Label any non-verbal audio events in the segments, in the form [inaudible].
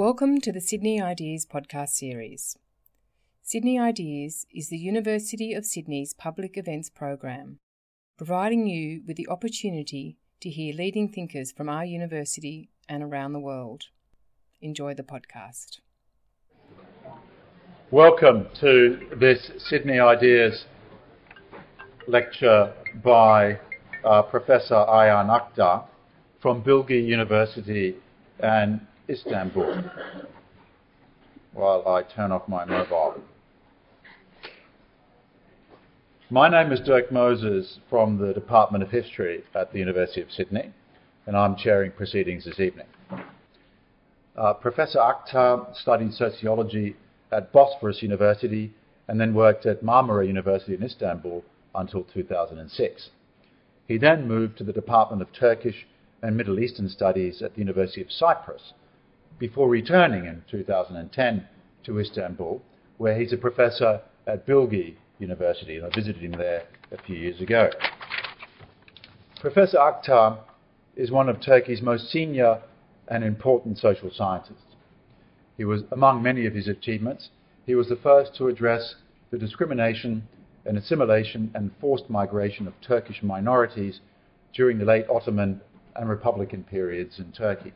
Welcome to the Sydney Ideas podcast series. Sydney Ideas is the University of Sydney's public events program, providing you with the opportunity to hear leading thinkers from our university and around the world. Enjoy the podcast. Welcome to this Sydney Ideas lecture by uh, Professor Ayhan Aktar from Bilgi University and Istanbul while I turn off my mobile. My name is Dirk Moses from the Department of History at the University of Sydney, and I'm chairing proceedings this evening. Uh, Professor Aktar studied sociology at Bosphorus University and then worked at Marmara University in Istanbul until 2006. He then moved to the Department of Turkish and Middle Eastern Studies at the University of Cyprus before returning in 2010 to Istanbul, where he's a professor at Bilgi University, and I visited him there a few years ago. Professor Aktar is one of Turkey's most senior and important social scientists. He was, among many of his achievements, he was the first to address the discrimination and assimilation and forced migration of Turkish minorities during the late Ottoman and Republican periods in Turkey.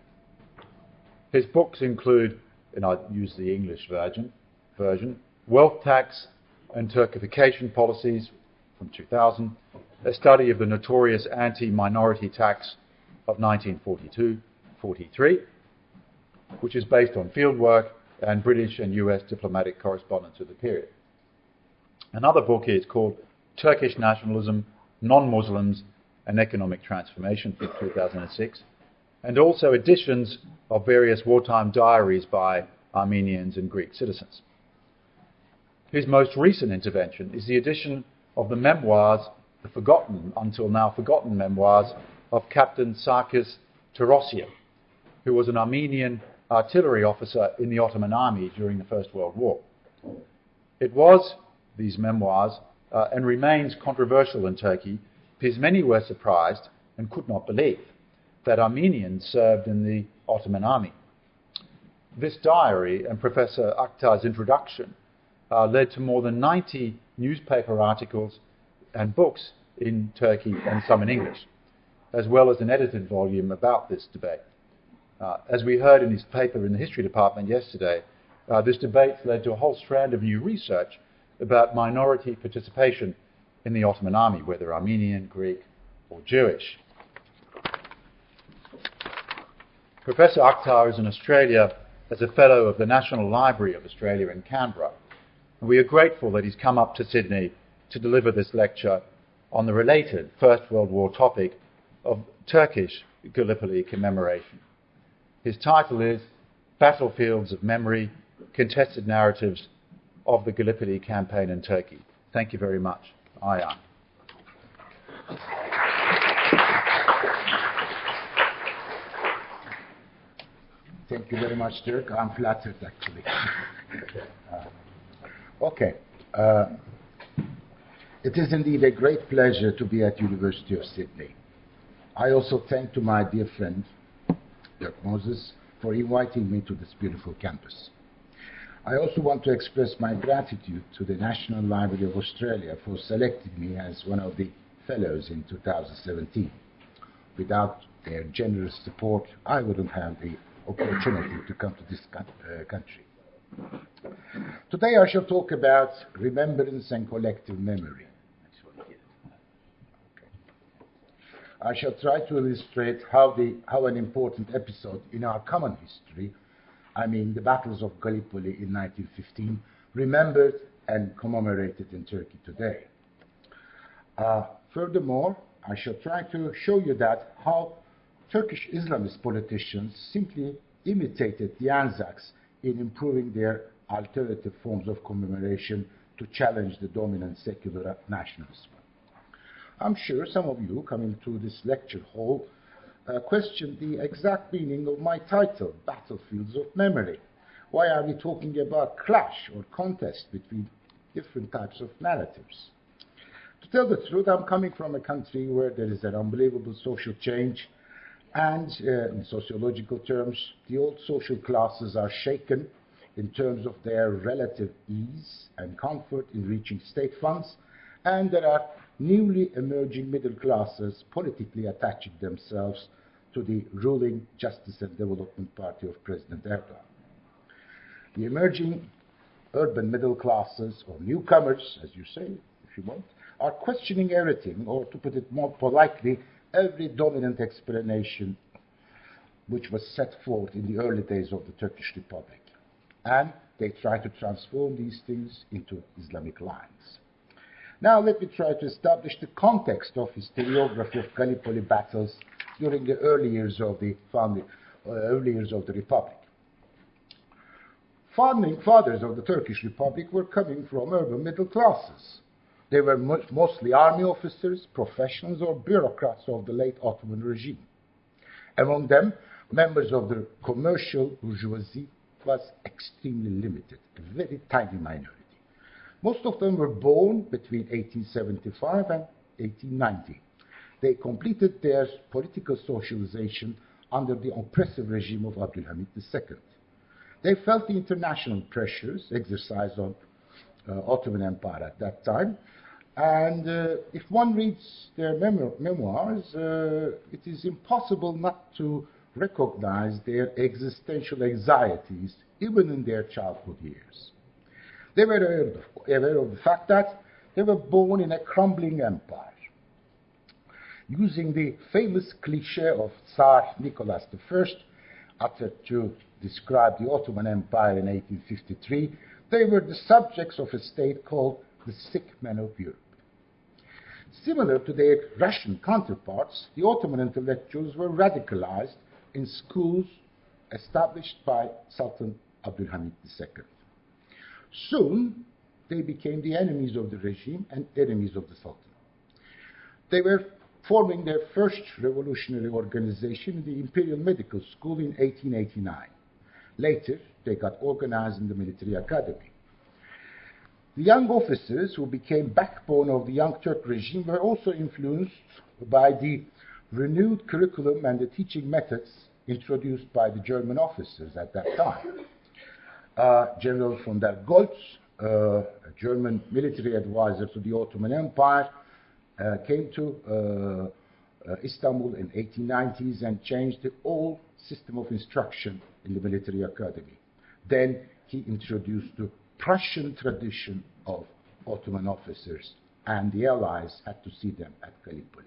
His books include, and I use the English version, version Wealth Tax and Turkification Policies from 2000, a study of the notorious anti-minority tax of 1942-43, which is based on fieldwork and British and US diplomatic correspondence of the period. Another book is called Turkish Nationalism, Non-Muslims and Economic Transformation from 2006, and also editions of various wartime diaries by Armenians and Greek citizens. His most recent intervention is the edition of the memoirs, the forgotten, until now forgotten memoirs, of Captain Sarkis Torosyan, who was an Armenian artillery officer in the Ottoman army during the First World War. It was, these memoirs, uh, and remains controversial in Turkey because many were surprised and could not believe that Armenians served in the Ottoman army. This diary and Professor Aktar's introduction uh, led to more than 90 newspaper articles and books in Turkey and some in English, as well as an edited volume about this debate. Uh, as we heard in his paper in the history department yesterday, uh, this debate led to a whole strand of new research about minority participation in the Ottoman army, whether Armenian, Greek, or Jewish. Professor Aktar is in Australia as a Fellow of the National Library of Australia in Canberra. And we are grateful that he's come up to Sydney to deliver this lecture on the related First World War topic of Turkish Gallipoli commemoration. His title is Battlefields of Memory Contested Narratives of the Gallipoli Campaign in Turkey. Thank you very much. Ayhan. Thank you very much, Dirk. I'm flattered, actually. uh, okay. Uh, it is indeed a great pleasure to be at University of Sydney. I also thank to my dear friend, Dirk Moses, for inviting me to this beautiful campus. I also want to express my gratitude to the National Library of Australia for selecting me as one of the fellows in 2017. Without their generous support, I wouldn't have the opportunity to come to this uh, country. Today I shall talk about remembrance and collective memory. I shall try to illustrate how, the, how an important episode in our common history, I mean the battles of Gallipoli in 1915, remembered and commemorated in Turkey today. Uh, furthermore, I shall try to show you that how Turkish Islamist politicians simply imitated the Anzacs in improving their alternative forms of commemoration to challenge the dominant secular nationalism. I'm sure some of you coming to this lecture hall uh, question the exact meaning of my title, Battlefields of Memory. Why are we talking about clash or contest between different types of narratives? To tell the truth, I'm coming from a country where there is an unbelievable social change And uh, in sociological terms, the old social classes are shaken in terms of their relative ease and comfort in reaching state funds, and there are newly emerging middle classes politically attaching themselves to the ruling Justice and Development Party of President Erdogan. The emerging urban middle classes, or newcomers, as you say, if you want, are questioning everything, or to put it more politely, every dominant explanation which was set forth in the early days of the Turkish Republic. And they try to transform these things into Islamic lines. Now let me try to establish the context of historiography of Gallipoli battles during the early years of the founding, uh, early years of the Republic. Founding fathers of the Turkish Republic were coming from urban middle classes. They were mostly army officers, professionals, or bureaucrats of the late Ottoman regime. Among them, members of the commercial bourgeoisie was extremely limited, a very tiny minority. Most of them were born between 1875 and 1890. They completed their political socialization under the oppressive regime of Abdulhamid II. They felt the international pressures exercised on Ottoman Empire at that time, and uh, if one reads their memoirs, uh, it is impossible not to recognize their existential anxieties even in their childhood years. They were aware of the fact that they were born in a crumbling empire. Using the famous cliche of Tsar Nicholas I, uttered to describe the Ottoman Empire in 1853, they were the subjects of a state called the sick men of Europe. Similar to their Russian counterparts, the Ottoman intellectuals were radicalized in schools established by Sultan Abdulhamid II. Soon, they became the enemies of the regime and enemies of the Sultan. They were forming their first revolutionary organization in the Imperial Medical School in 1889. Later, they got organized in the military academy. The young officers who became backbone of the Young Turk regime were also influenced by the renewed curriculum and the teaching methods introduced by the German officers at that time. Uh, General von der Goltz, uh, a German military advisor to the Ottoman Empire, uh, came to uh, uh, Istanbul in 1890s and changed the whole system of instruction in the military academy. Then he introduced the Prussian tradition of Ottoman officers, and the Allies had to see them at Gallipoli.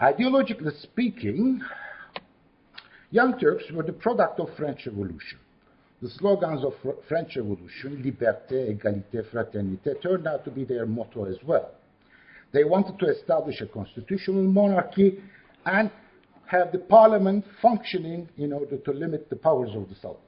Ideologically speaking, Young Turks were the product of French Revolution. The slogans of French Revolution, liberté, égalité, fraternité, turned out to be their motto as well. They wanted to establish a constitutional monarchy and have the parliament functioning in order to limit the powers of the Sultan.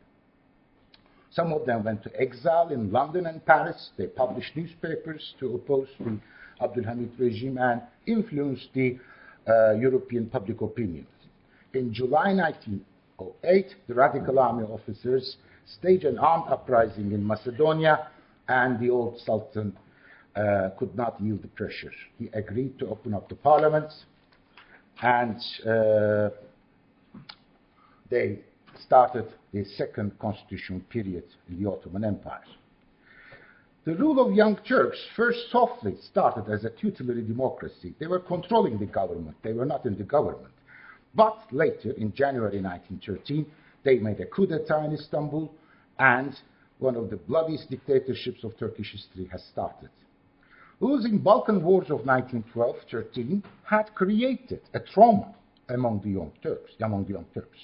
Some of them went to exile in London and Paris. They published newspapers to oppose the Abdulhamid regime and influence the uh, European public opinion. In July 1908, the Radical Army officers staged an armed uprising in Macedonia, and the old Sultan uh, could not yield the pressure. He agreed to open up the parliament, and uh, they started the second constitutional period in the Ottoman Empire. The rule of Young Turks first softly started as a tutelary democracy. They were controlling the government, they were not in the government. But later, in January 1913, they made a coup d'etat in Istanbul, and one of the bloodiest dictatorships of Turkish history has started. Losing Balkan Wars of 1912-13 had created a trauma among the young Turks, among the young Turks.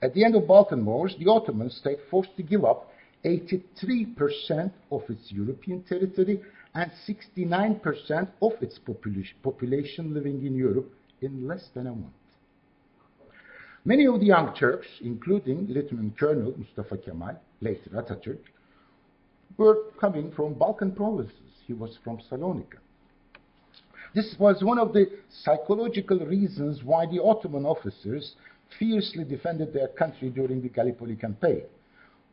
At the end of Balkan Wars, the Ottoman state forced to give up 83% of its European territory and 69% of its population living in Europe in less than a month. Many of the young Turks, including Lieutenant Colonel Mustafa Kemal, later Atatürk, were coming from Balkan provinces. He was from Salonika. This was one of the psychological reasons why the Ottoman officers fiercely defended their country during the Gallipoli campaign.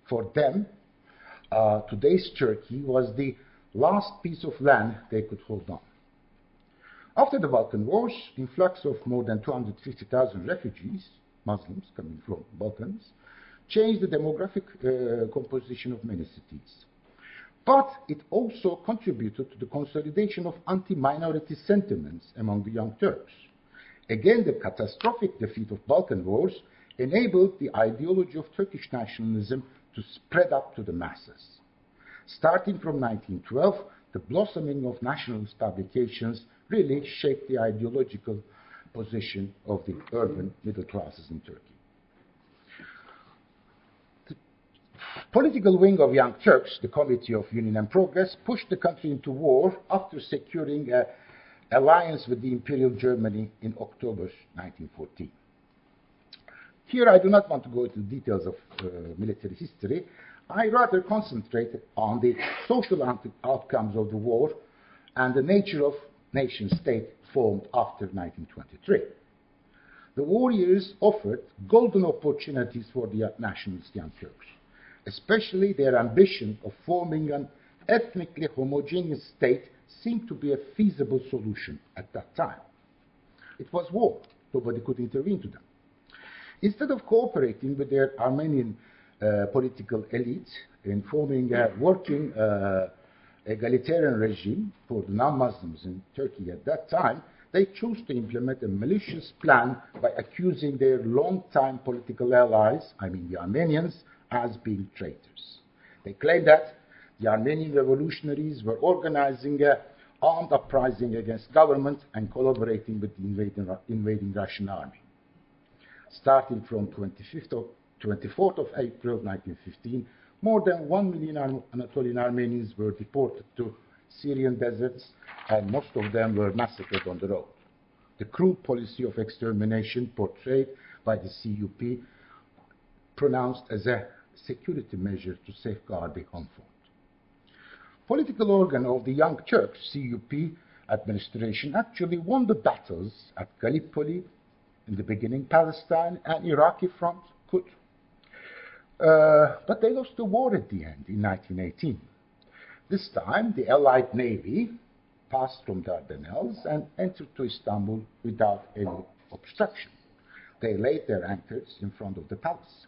For them, uh, today's Turkey was the last piece of land they could hold on. After the Balkan Wars, influx of more than 250,000 refugees, Muslims coming from Balkans, changed the demographic uh, composition of many cities. But it also contributed to the consolidation of anti-minority sentiments among the young Turks. Again, the catastrophic defeat of Balkan wars enabled the ideology of Turkish nationalism to spread up to the masses. Starting from 1912, the blossoming of nationalist publications really shaped the ideological position of the urban middle classes in Turkey. The political wing of Young Turks, the Committee of Union and Progress, pushed the country into war after securing an alliance with the Imperial Germany in October 1914. Here, I do not want to go into details of uh, military history. I rather concentrate on the social outcomes of the war and the nature of nation state formed after 1923. The war years offered golden opportunities for the nationalist young Turks, especially their ambition of forming an ethnically homogeneous state seemed to be a feasible solution at that time. It was war. Nobody could intervene to them. Instead of cooperating with their Armenian uh, political elite in forming a working uh, egalitarian regime for the non-Muslims in Turkey at that time, they chose to implement a malicious plan by accusing their long-time political allies, I mean the Armenians, as being traitors. They claimed that the Armenian revolutionaries were organizing an armed uprising against government and collaborating with the invading, invading Russian army. Starting from 25th of, 24th of April 1915, more than 1 million Anatolian Armenians were deported to Syrian deserts, and most of them were massacred on the road. The cruel policy of extermination portrayed by the CUP pronounced as a security measure to safeguard the home front. Political organ of the Young Turks, CUP administration, actually won the battles at Gallipoli, in the beginning Palestine, and Iraqi front, Kut, uh, but they lost the war at the end in 1918. This time, the Allied Navy passed from Dardanelles and entered to Istanbul without any obstruction. They laid their anchors in front of the palace.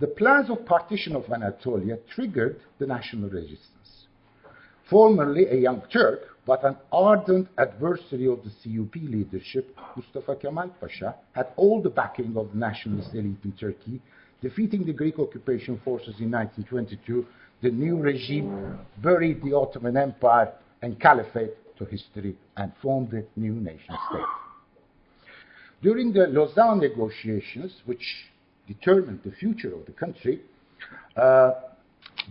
The plans of partition of Anatolia triggered the national resistance. Formerly a young Turk, but an ardent adversary of the CUP leadership, Mustafa Kemal Pasha had all the backing of the nationalist elite in Turkey Defeating the Greek occupation forces in 1922, the new regime buried the Ottoman Empire and Caliphate to history and formed a new nation state. During the Lausanne negotiations, which determined the future of the country, uh,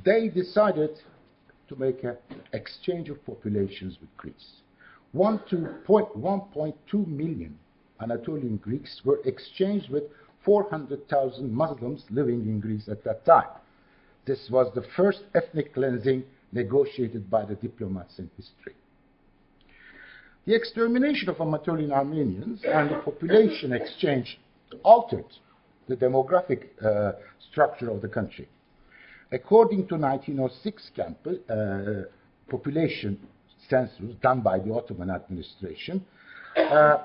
they decided to make an exchange of populations with Greece. 1.2 million Anatolian Greeks were exchanged with 400,000 Muslims living in Greece at that time. This was the first ethnic cleansing negotiated by the diplomats in history. The extermination of Anatolian Armenians and the population exchange altered the demographic uh, structure of the country. According to 1906 campus, uh, population census done by the Ottoman administration, uh,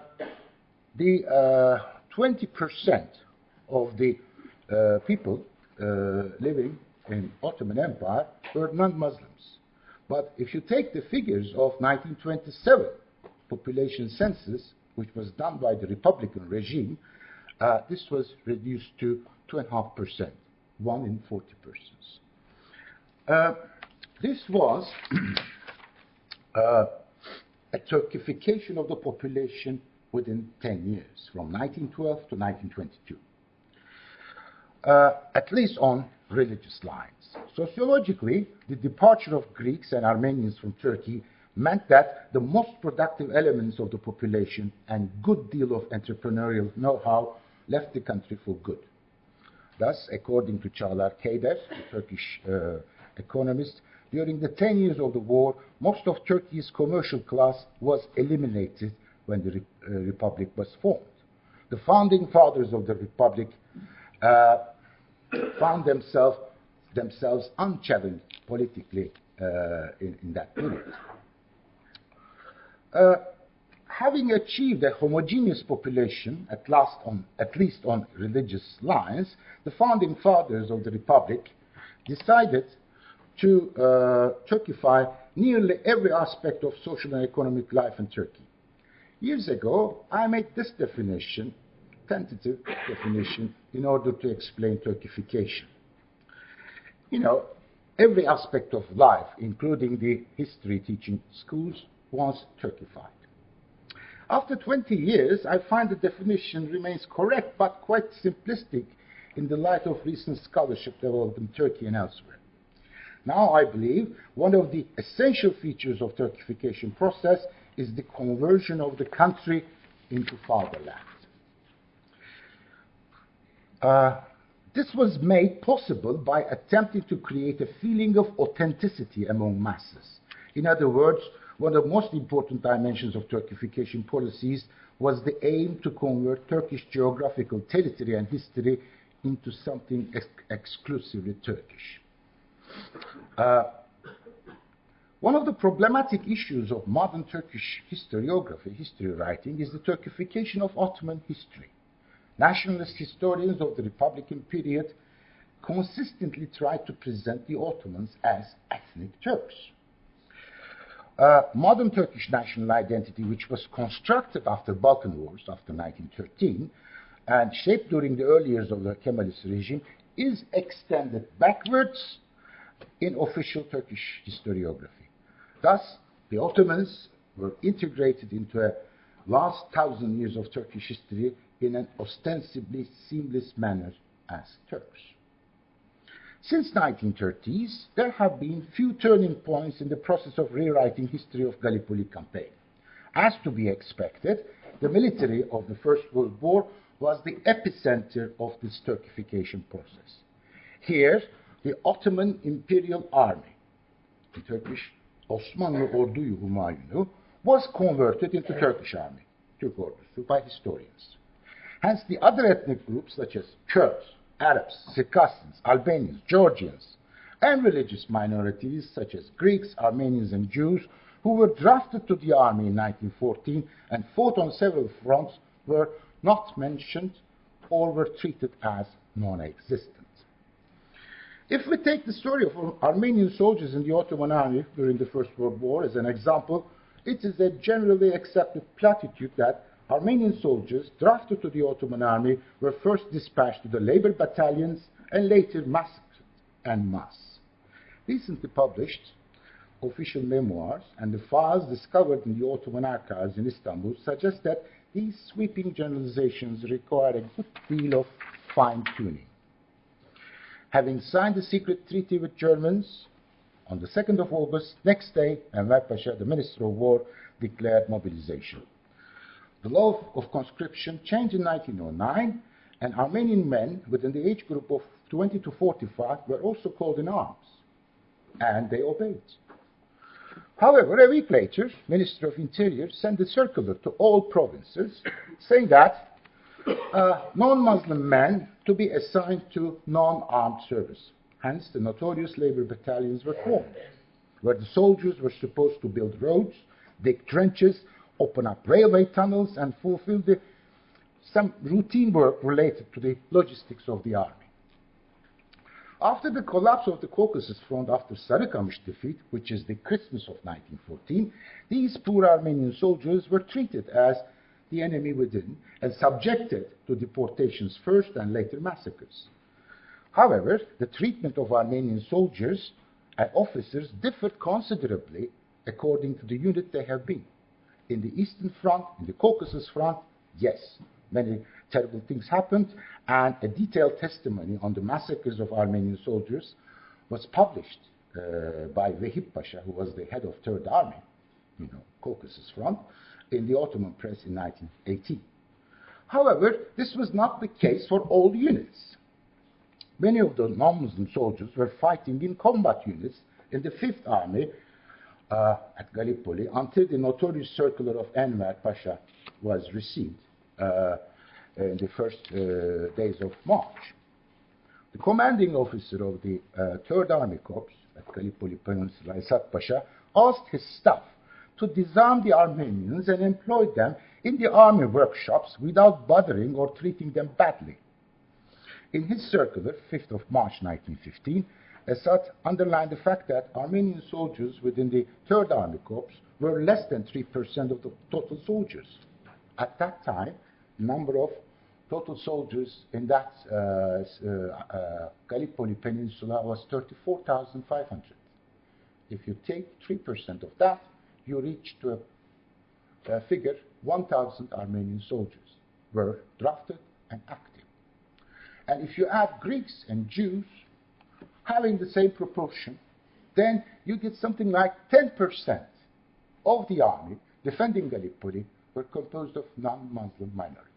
the 20% uh, of the uh, people uh, living in Ottoman Empire were non-Muslims. But if you take the figures of 1927 population census, which was done by the Republican regime, uh, this was reduced to 2.5%, 1 in 40 persons. Uh, this was [clears throat] uh, a Turkification of the population within 10 years, from 1912 to 1922 uh, at least on religious lines. Sociologically, the departure of Greeks and Armenians from Turkey meant that the most productive elements of the population and good deal of entrepreneurial know-how left the country for good. Thus, according to Çağlar Keyder, a Turkish uh, economist, during the 10 years of the war, most of Turkey's commercial class was eliminated when the re uh, republic was formed. The founding fathers of the republic uh, found themselves, themselves unchallenged politically uh, in, in, that period. Having achieved a homogeneous population, at, last on, at least on religious lines, the founding fathers of the Republic decided to uh, Turkify nearly every aspect of social and economic life in Turkey. Years ago, I made this definition, tentative definition, in order to explain Turkification. You know, every aspect of life, including the history teaching schools, was Turkified. After 20 years, I find the definition remains correct but quite simplistic in the light of recent scholarship developed in Turkey and elsewhere. Now, I believe one of the essential features of Turkification process is the conversion of the country into fatherland. Uh, this was made possible by attempting to create a feeling of authenticity among masses. In other words, one of the most important dimensions of Turkification policies was the aim to convert Turkish geographical territory and history into something ex exclusively Turkish. Uh, one of the problematic issues of modern Turkish historiography, history writing, is the Turkification of Ottoman history. Nationalist historians of the Republican period consistently tried to present the Ottomans as ethnic Turks. Uh, modern Turkish national identity, which was constructed after the Balkan Wars, after 1913, and shaped during the early years of the Kemalist regime, is extended backwards in official Turkish historiography. Thus, the Ottomans were integrated into a last thousand years of Turkish history in an ostensibly seamless manner as Turks. Since 1930s, there have been few turning points in the process of rewriting history of Gallipoli campaign. As to be expected, the military of the First World War was the epicenter of this Turkification process. Here, the Ottoman Imperial Army, the Turkish Osmanlı Ordu Humayunu, was converted into Turkish army, Türk ordusu, by historians. Hence, the other ethnic groups, such as Kurds, Arabs, Circassians, Albanians, Georgians, and religious minorities, such as Greeks, Armenians, and Jews, who were drafted to the army in 1914 and fought on several fronts, were not mentioned or were treated as non existent. If we take the story of Armenian soldiers in the Ottoman army during the First World War as an example, it is a generally accepted platitude that Armenian soldiers drafted to the Ottoman army were first dispatched to the labor battalions and later massacred en masse. Recently published official memoirs and the files discovered in the Ottoman archives in Istanbul suggest that these sweeping generalizations require a good deal of fine tuning having signed the secret treaty with Germans on the 2nd of August, next day, Enver Pasha, the Minister of War, declared mobilization. The law of conscription changed in 1909, and Armenian men within the age group of 20 to 45 were also called in arms, and they obeyed. However, a week later, Minister of Interior sent a circular to all provinces saying that uh, non-Muslim men to be assigned to non-armed service. Hence, the notorious labor battalions were formed, where the soldiers were supposed to build roads, dig trenches, open up railway tunnels, and fulfill the, some routine work related to the logistics of the army. After the collapse of the Caucasus Front after Sarıkamış defeat, which is the Christmas of 1914, these poor Armenian soldiers were treated as the enemy within and subjected to deportations first and later massacres. However, the treatment of Armenian soldiers and officers differed considerably according to the unit they have been. In the Eastern Front, in the Caucasus Front, yes, many terrible things happened, and a detailed testimony on the massacres of Armenian soldiers was published uh, by Vehip Pasha, who was the head of Third Army, you know, Caucasus Front, in the Ottoman press in 1918. However, this was not the case for all units. Many of the non-Muslim soldiers were fighting in combat units in the Fifth Army uh, at Gallipoli until the notorious circular of Enver Pasha was received uh, in the first uh, days of March. The commanding officer of the uh, Third Army Corps at Gallipoli Peninsula, Esat Pasha, asked his staff to disarm the Armenians and employ them in the army workshops without bothering or treating them badly. In his circular, 5th of March 1915, Esat underlined the fact that Armenian soldiers within the 3rd Army Corps were less than 3% of the total soldiers. At that time, the number of total soldiers in that uh, uh, uh, Gallipoli Peninsula was 34,500. If you take 3% of that, you reach to a, a figure 1,000 Armenian soldiers were drafted and active. And if you add Greeks and Jews having the same proportion, then you get something like 10% of the army defending Gallipoli were composed of non-Muslim minorities.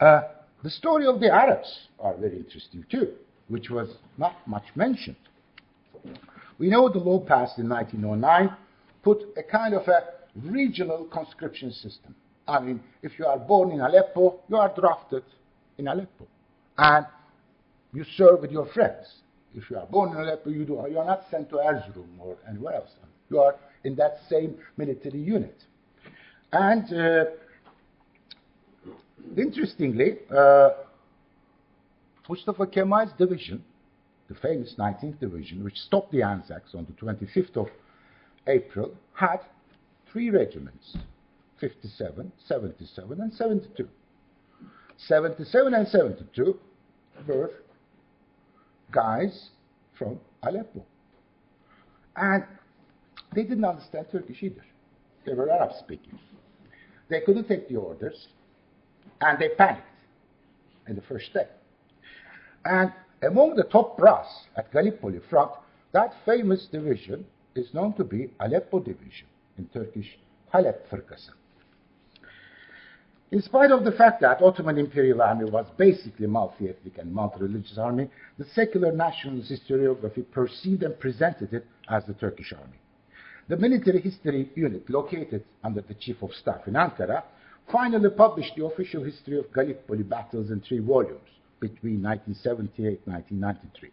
Uh, the story of the Arabs are very interesting too, which was not much mentioned. We know the law passed in 1909 put a kind of a regional conscription system. I mean, if you are born in Aleppo, you are drafted in Aleppo. And you serve with your friends. If you are born in Aleppo, you, do, you are not sent to Erzurum or anywhere else. You are in that same military unit. And uh, interestingly, uh, Mustafa Kemal's division, the famous 19th Division, which stopped the Anzacs on the 25th of April, had three regiments 57, 77, and 72. 77 and 72 were guys from Aleppo. And they didn't understand Turkish either. They were Arab speaking. They couldn't take the orders, and they panicked in the first day. And among the top brass at Gallipoli front, that famous division is known to be Aleppo Division, in Turkish Halep Fırkası. In spite of the fact that Ottoman Imperial Army was basically multi-ethnic and multi-religious army, the secular nationalist historiography perceived and presented it as the Turkish army. The military history unit located under the Chief of Staff in Ankara finally published the official history of Gallipoli battles in three volumes between 1978 and 1993.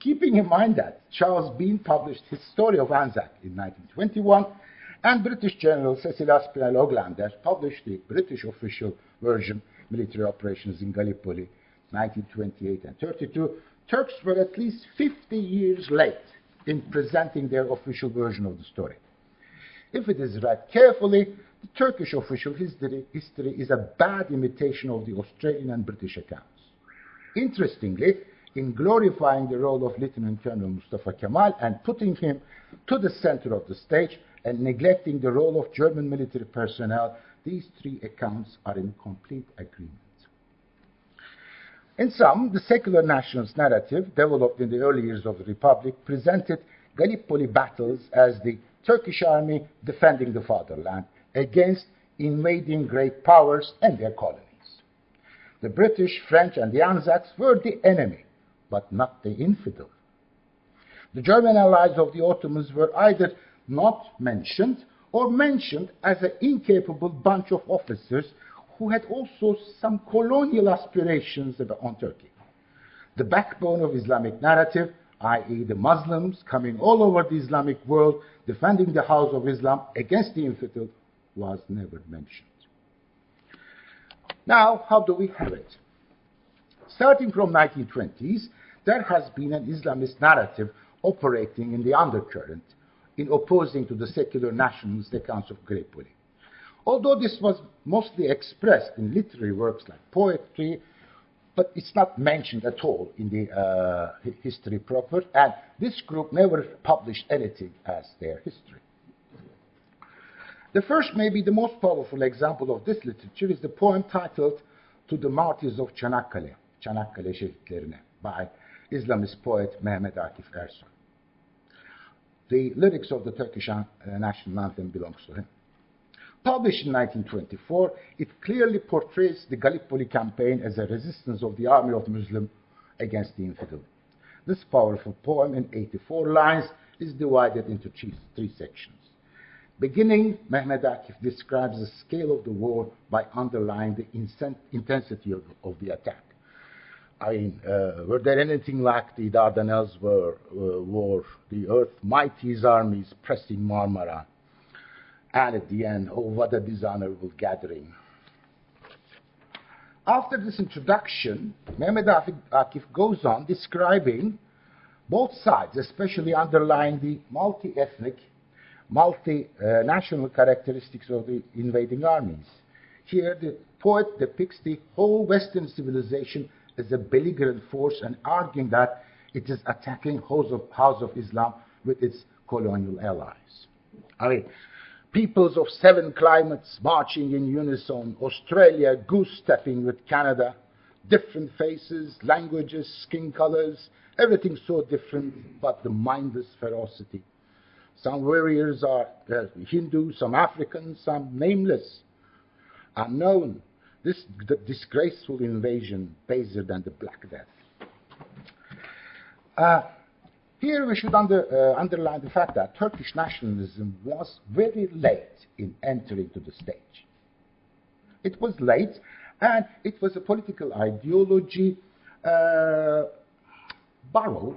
Keeping in mind that Charles Bean published his story of Anzac in 1921 and British General Cecil Aspinall Oglander published the British official version, Military Operations in Gallipoli, 1928 and 32. Turks were at least 50 years late in presenting their official version of the story. If it is read carefully, the Turkish official history, history is a bad imitation of the Australian and British accounts. Interestingly, in glorifying the role of Lieutenant Colonel Mustafa Kemal and putting him to the center of the stage, and neglecting the role of German military personnel, these three accounts are in complete agreement. In sum, the secular nationalist narrative, developed in the early years of the Republic, presented Gallipoli battles as the Turkish army defending the fatherland against invading great powers and their colonies. The British, French, and the Anzacs were the enemy, but not the infidel. The German allies of the Ottomans were either not mentioned or mentioned as an incapable bunch of officers who had also some colonial aspirations on Turkey. The backbone of Islamic narrative, i.e., the Muslims coming all over the Islamic world defending the house of Islam against the infidel, was never mentioned. Now, how do we have it? Starting from 1920s, there has been an Islamist narrative operating in the undercurrent in opposing to the secular nationalist accounts of Gallipoli. Although this was mostly expressed in literary works like poetry, but it's not mentioned at all in the uh, history proper, and this group never published anything as their history. The first, maybe the most powerful example of this literature is the poem titled To the Martyrs of Çanakkale, Çanakkale Şehitlerine, by Islamist poet Mehmet Akif Ersoy. The lyrics of the Turkish uh, national anthem belongs to him. Published in 1924, it clearly portrays the Gallipoli campaign as a resistance of the army of the Muslim against the infidel. This powerful poem in 84 lines is divided into three, sections. Beginning, Mehmet Akif describes the scale of the war by underlying the intensity of, of the attack. I mean, uh, were there anything like the Dardanelles war, uh, war, the Earth mightiest armies pressing Marmara, and at the end, oh, what a dishonorable gathering. After this introduction, Mehmed Akif goes on describing both sides, especially underlying the multi-ethnic, multi-national characteristics of the invading armies. Here, the poet depicts the whole Western civilization as a belligerent force and arguing that it is attacking House of, House of Islam with its colonial allies. I mean, peoples of seven climates marching in unison, Australia goose stepping with Canada, different faces, languages, skin colors, everything so different, but the mindless ferocity. Some warriors are uh, Hindu, some African, some nameless, unknown. This disgraceful invasion, baser than the Black Death. Uh, here we should under, uh, underline the fact that Turkish nationalism was very late in entering to the stage. It was late, and it was a political ideology uh, borrowed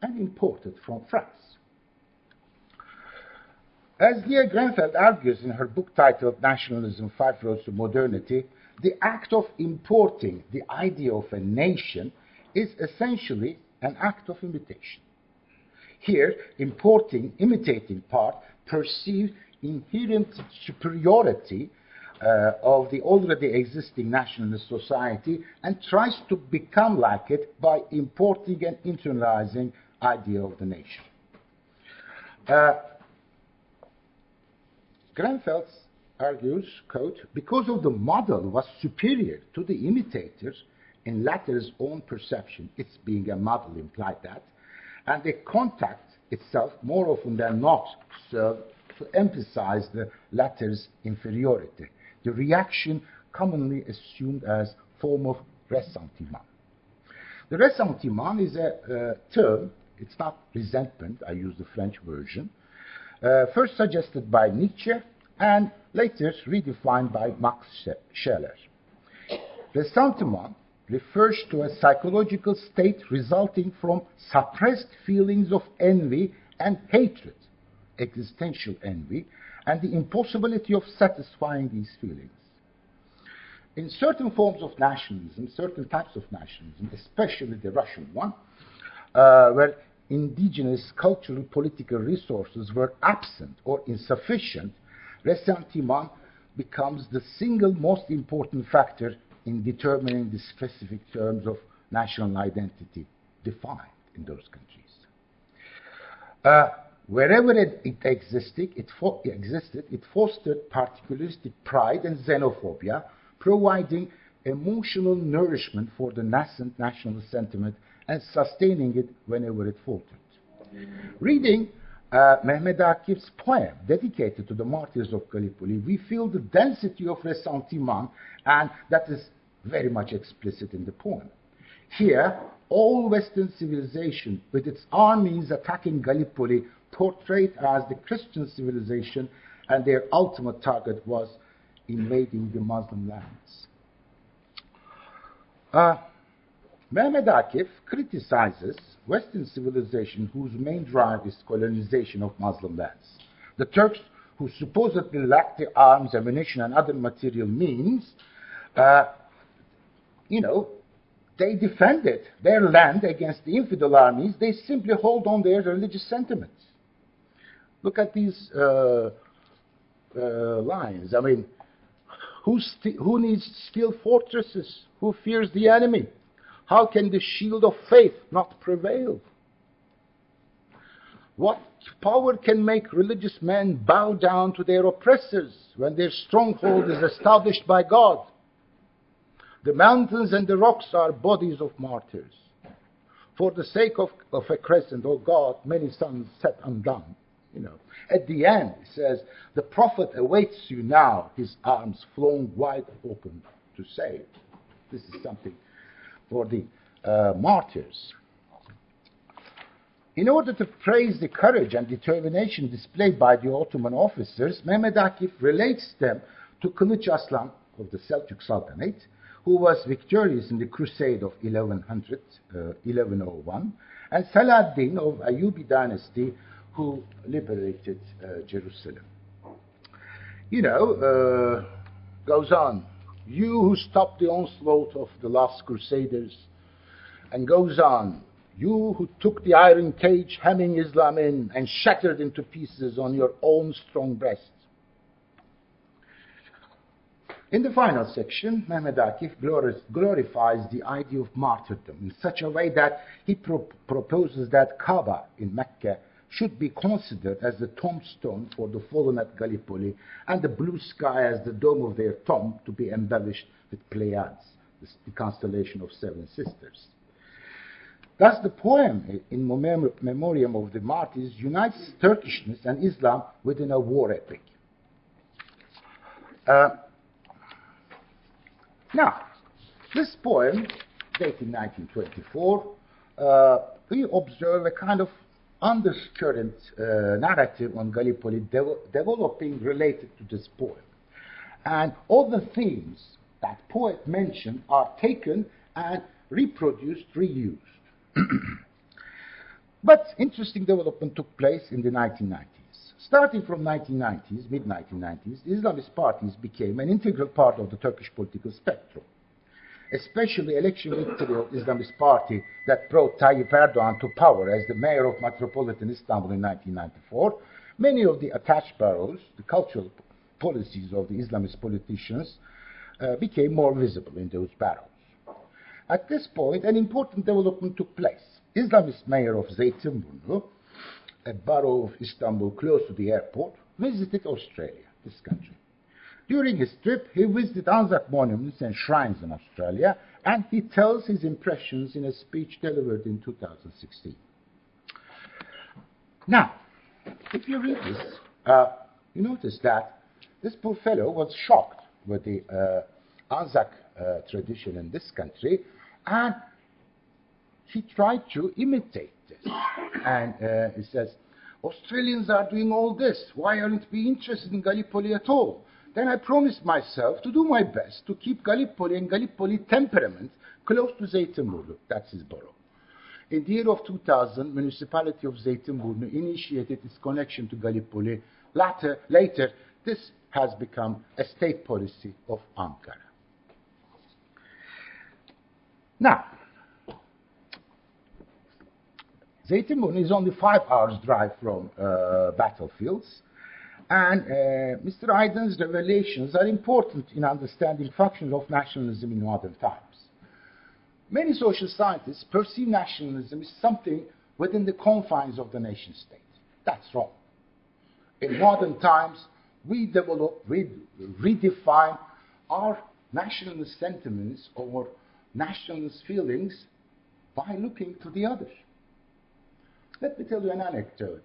and imported from France. As Liah Greenfeld argues in her book titled Nationalism Five Roads to Modernity, the act of importing the idea of a nation is essentially an act of imitation. Here, importing, imitating part perceives inherent superiority uh, of the already existing nationalist society and tries to become like it by importing and internalizing idea of the nation. Uh, Greenfeld argues, quote, because of the model was superior to the imitators in latter's own perception, its being a model implied that, and the contact itself more often than not served to emphasize the latter's inferiority. The reaction commonly assumed as form of ressentiment. The ressentiment is a uh, term, it's not resentment, I use the French version, uh, first suggested by Nietzsche and later redefined by Max Scheler. Ressentiment refers to a psychological state resulting from suppressed feelings of envy and hatred, existential envy, and the impossibility of satisfying these feelings. In certain forms of nationalism, certain types of nationalism, especially the Russian one, uh, where indigenous cultural political resources were absent or insufficient, ressentiment becomes the single most important factor in determining the specific terms of national identity defined in those countries. Uh, wherever it, it existed, it, fo- existed, it fostered particularistic pride and xenophobia, providing emotional nourishment for the nascent national sentiment and sustaining it whenever it faltered. Reading uh, Mehmed Akif's poem dedicated to the martyrs of Gallipoli, we feel the density of ressentiment, and that is very much explicit in the poem. Here, all Western civilization, with its armies attacking Gallipoli, portrayed as the Christian civilization, and their ultimate target was invading the Muslim lands. Uh, Mehmed Akif criticizes Western civilization whose main drive is colonization of Muslim lands. The Turks, who supposedly lack the arms, ammunition, and other material means, uh, you know, they defended their land against the infidel armies. They simply hold on their religious sentiments. Look at these uh, uh, lines. I mean, who, who needs steel fortresses? Who fears the enemy? How can the shield of faith not prevail? What power can make religious men bow down to their oppressors when their stronghold is established by God? The mountains and the rocks are bodies of martyrs. For the sake of, of a crescent, O oh God, many sons set undone. You know, at the end, it says, the prophet awaits you now, his arms flung wide open to save. This is something for the uh, martyrs. In order to praise the courage and determination displayed by the Ottoman officers, Mehmed Akif relates them to Kılıç Aslan of the Seljuk Sultanate, who was victorious in the crusade of 1100, uh, 1101, and Saladin of Ayyubi dynasty, who liberated uh, Jerusalem. You know, uh, goes on. You who stopped the onslaught of the last crusaders, and goes on. You who took the iron cage hemming Islam in and shattered into pieces on your own strong breast. In the final section, Mehmed Akif glorifies the idea of martyrdom in such a way that he pro proposes that Kaaba in Mecca should be considered as the tombstone for the fallen at Gallipoli and the blue sky as the dome of their tomb to be embellished with Pleiades, the constellation of seven sisters. Thus, the poem in memoriam of the martyrs unites Turkishness and Islam within a war epic. Uh, now, this poem, dated 1924, uh, we observe a kind of undercurrent uh, narrative on Gallipoli de developing related to this poem. And all the themes that poet mentioned are taken and reproduced, reused. [clears throat] but interesting development took place in the 1990s. Starting from 1990s, mid-1990s, the Islamist parties became an integral part of the Turkish political spectrum. Especially election victory of Islamist party that brought Tayyip Erdogan to power as the mayor of metropolitan Istanbul in 1994. Many of the attached boroughs, the cultural policies of the Islamist politicians, uh, became more visible in those boroughs. At this point, an important development took place. Islamist mayor of Zeytinburnu, a borough of Istanbul close to the airport, visited Australia, this country. During his trip, he visited Anzac monuments and shrines in Australia, and he tells his impressions in a speech delivered in 2016. Now, if you read this, uh, you notice that this poor fellow was shocked with the uh, Anzac uh, tradition in this country, and he tried to imitate this. And uh, he says, Australians are doing all this. Why aren't we interested in Gallipoli at all? Then I promised myself to do my best to keep Gallipoli and Gallipoli temperament close to Zeytinburnu. That's his borough. In the year of 2000, municipality of Zeytinburnu initiated its connection to Gallipoli. Later, later, this has become a state policy of Ankara. Now, Zeytinburnu is only five hours drive from uh, battlefields, and uh, Mr. Aydın's revelations are important in understanding functions of nationalism in modern times. Many social scientists perceive nationalism as something within the confines of the nation state. That's wrong. In modern times, we develop, we redefine our nationalist sentiments or nationalist feelings by looking to the other. Let me tell you an anecdote.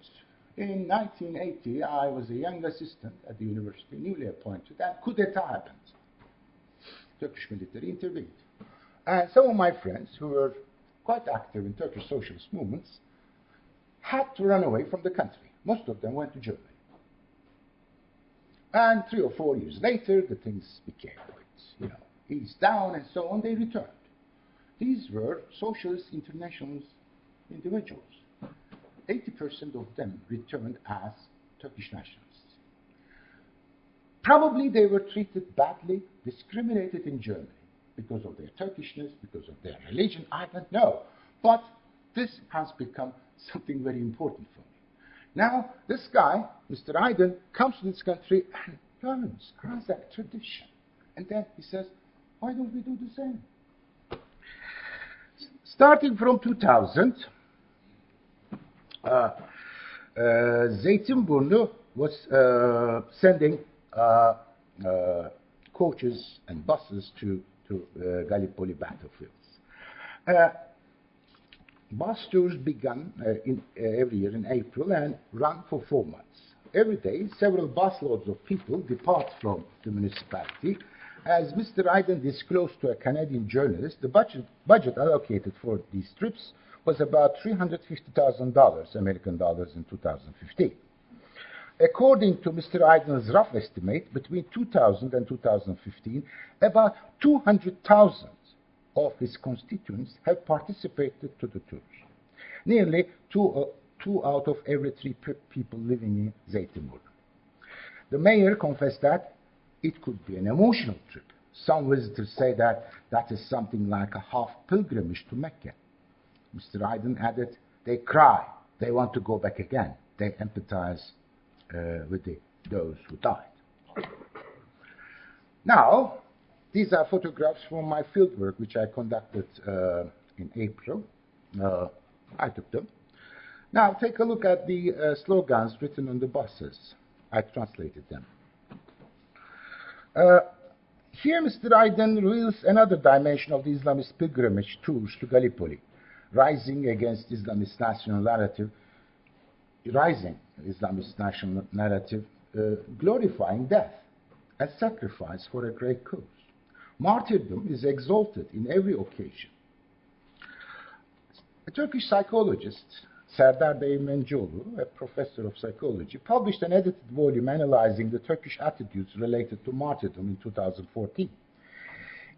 In 1980, I was a young assistant at the university, newly appointed, and coup d'etat happened. Turkish military intervened. And some of my friends, who were quite active in Turkish socialist movements, had to run away from the country. Most of them went to Germany. And three or four years later, the things became quite, you know, eased down and so on. They returned. These were socialist internationalist individuals. 80% of them returned as Turkish nationalists. Probably they were treated badly, discriminated in Germany because of their Turkishness, because of their religion. I don't know. But this has become [laughs] something very important for me. Now, this guy, Mr. Aydin, comes to this country and learns that tradition. And then he says, why don't we do the same? Starting from 2000, uh, uh, Zeytinburnu was uh, sending uh, uh, coaches and buses to, to uh, Gallipoli battlefields. bus tours began in, every year in April and run for four months. Every day, several busloads of people depart from the municipality. As Mr. Aydın disclosed to a Canadian journalist, the budget, budget allocated for these trips was about $350,000 American dollars in 2015. According to Mr. Aydın's rough estimate, between 2000 and 2015, about 200,000 of his constituents have participated to the tours. Nearly two, uh, two out of every three people living in Zeytinburnu. The mayor confessed that it could be an emotional trip. Some visitors say that that is something like a half pilgrimage to Mecca. Mr. Aydın added, they cry, they want to go back again. They empathize uh, with the, those who died. Now, these are photographs from my fieldwork, which I conducted uh, in April. Uh, I took them. Now, take a look at the uh, slogans written on the buses. I translated them. Uh, here, Mr. Aydın reveals another dimension of the Islamist pilgrimage tours to Gallipoli, rising against Islamist national narrative, rising Islamist national narrative, uh, glorifying death as sacrifice for a great cause. Martyrdom is exalted in every occasion. A Turkish psychologist, Serdar Değirmencioğlu, a professor of psychology, published an edited volume analyzing the Turkish attitudes related to martyrdom in 2014.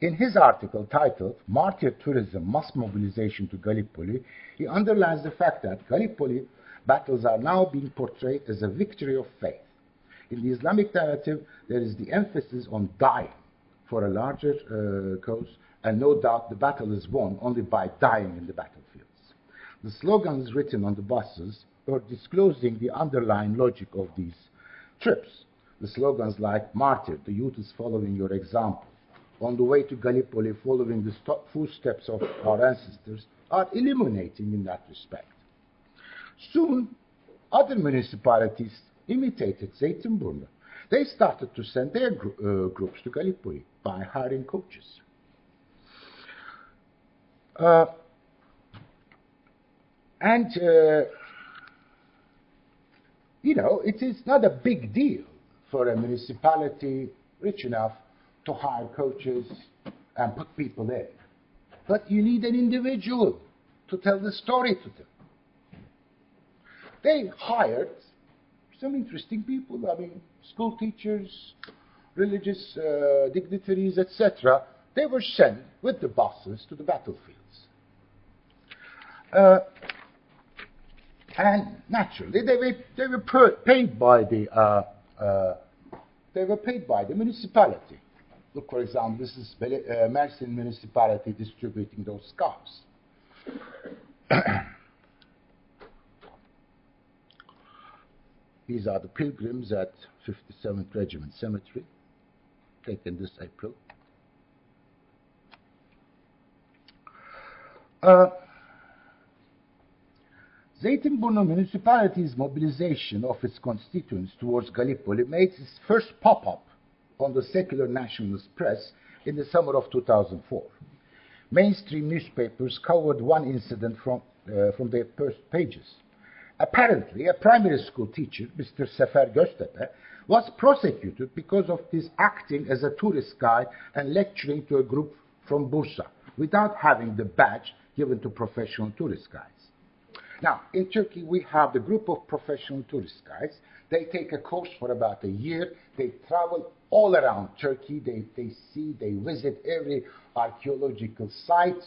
In his article titled Martyr Tourism Mass Mobilization to Gallipoli, he underlines the fact that Gallipoli battles are now being portrayed as a victory of faith. In the Islamic narrative, there is the emphasis on dying for a larger uh, cause, and no doubt the battle is won only by dying in the battlefields. The slogans written on the buses are disclosing the underlying logic of these trips. The slogans like Martyr, the youth is following your example, on the way to Gallipoli, following the footsteps of our ancestors, are illuminating in that respect. Soon, other municipalities imitated Zeytinburnu. They started to send their gr uh, groups to Gallipoli by hiring coaches. Uh, and, uh, you know, it is not a big deal for a municipality rich enough to hire coaches and put people in. But you need an individual to tell the story to them. They hired some interesting people. I mean, school teachers, religious uh, dignitaries, etc. They were sent with the buses to the battlefields. Uh, and naturally, they were, they were paid by the uh, uh, they were paid by the municipality. Look, for example, this is uh, Mersin municipality distributing those scarves. These are the pilgrims at 57th Regiment Cemetery, taken this April. Uh, Zeytinburnu municipality's mobilization of its constituents towards Gallipoli made its first pop-up on the secular nationalist press in the summer of 2004. Mainstream newspapers covered one incident from, uh, from their first pages. Apparently, a primary school teacher, Mr. Sefer Göztepe, was prosecuted because of his acting as a tourist guide and lecturing to a group from Bursa without having the badge given to professional tourist guides. Now, in Turkey, we have the group of professional tourist guides. They take a course for about a year. They travel all around Turkey. They, they see, they visit every archaeological site.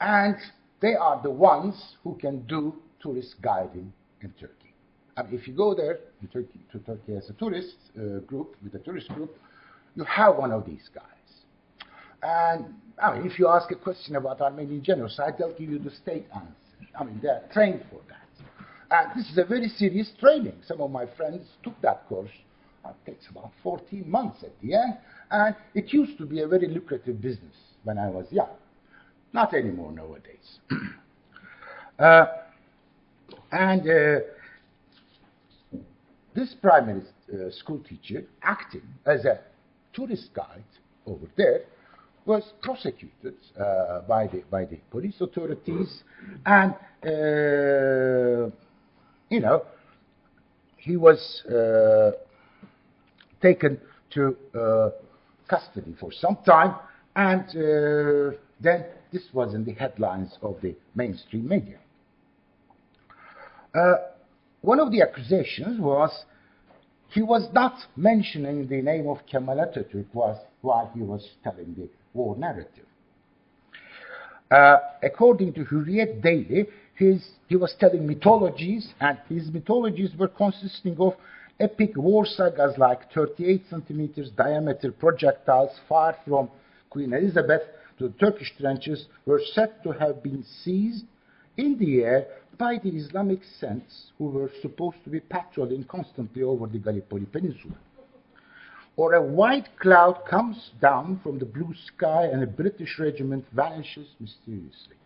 And they are the ones who can do tourist guiding in Turkey. And if you go there Turkey, to Turkey as a tourist uh, group, with a tourist group, you have one of these guys. And I mean, if you ask a question about Armenian genocide, they'll give you the state answer. I mean, they're trained for that. And this is a very serious training. Some of my friends took that course. It takes about 14 months at the end. And it used to be a very lucrative business when I was young. Not anymore nowadays. [clears throat] uh, and uh, this primary uh, school teacher, acting as a tourist guide over there, was prosecuted uh, by, the, by the police authorities, and, uh, you know, he was uh, taken to uh, custody for some time, and uh, then this was in the headlines of the mainstream media. Uh, one of the accusations was he was not mentioning the name of Kemal Atatürk while he was telling the war narrative. Uh, according to Hürriyet Daily, his, he was telling mythologies, and his mythologies were consisting of epic war sagas like 38 centimeters diameter projectiles fired from Queen Elizabeth to the Turkish trenches were said to have been seized in the air by the Islamic saints who were supposed to be patrolling constantly over the Gallipoli Peninsula. Or a white cloud comes down from the blue sky and a British regiment vanishes mysteriously.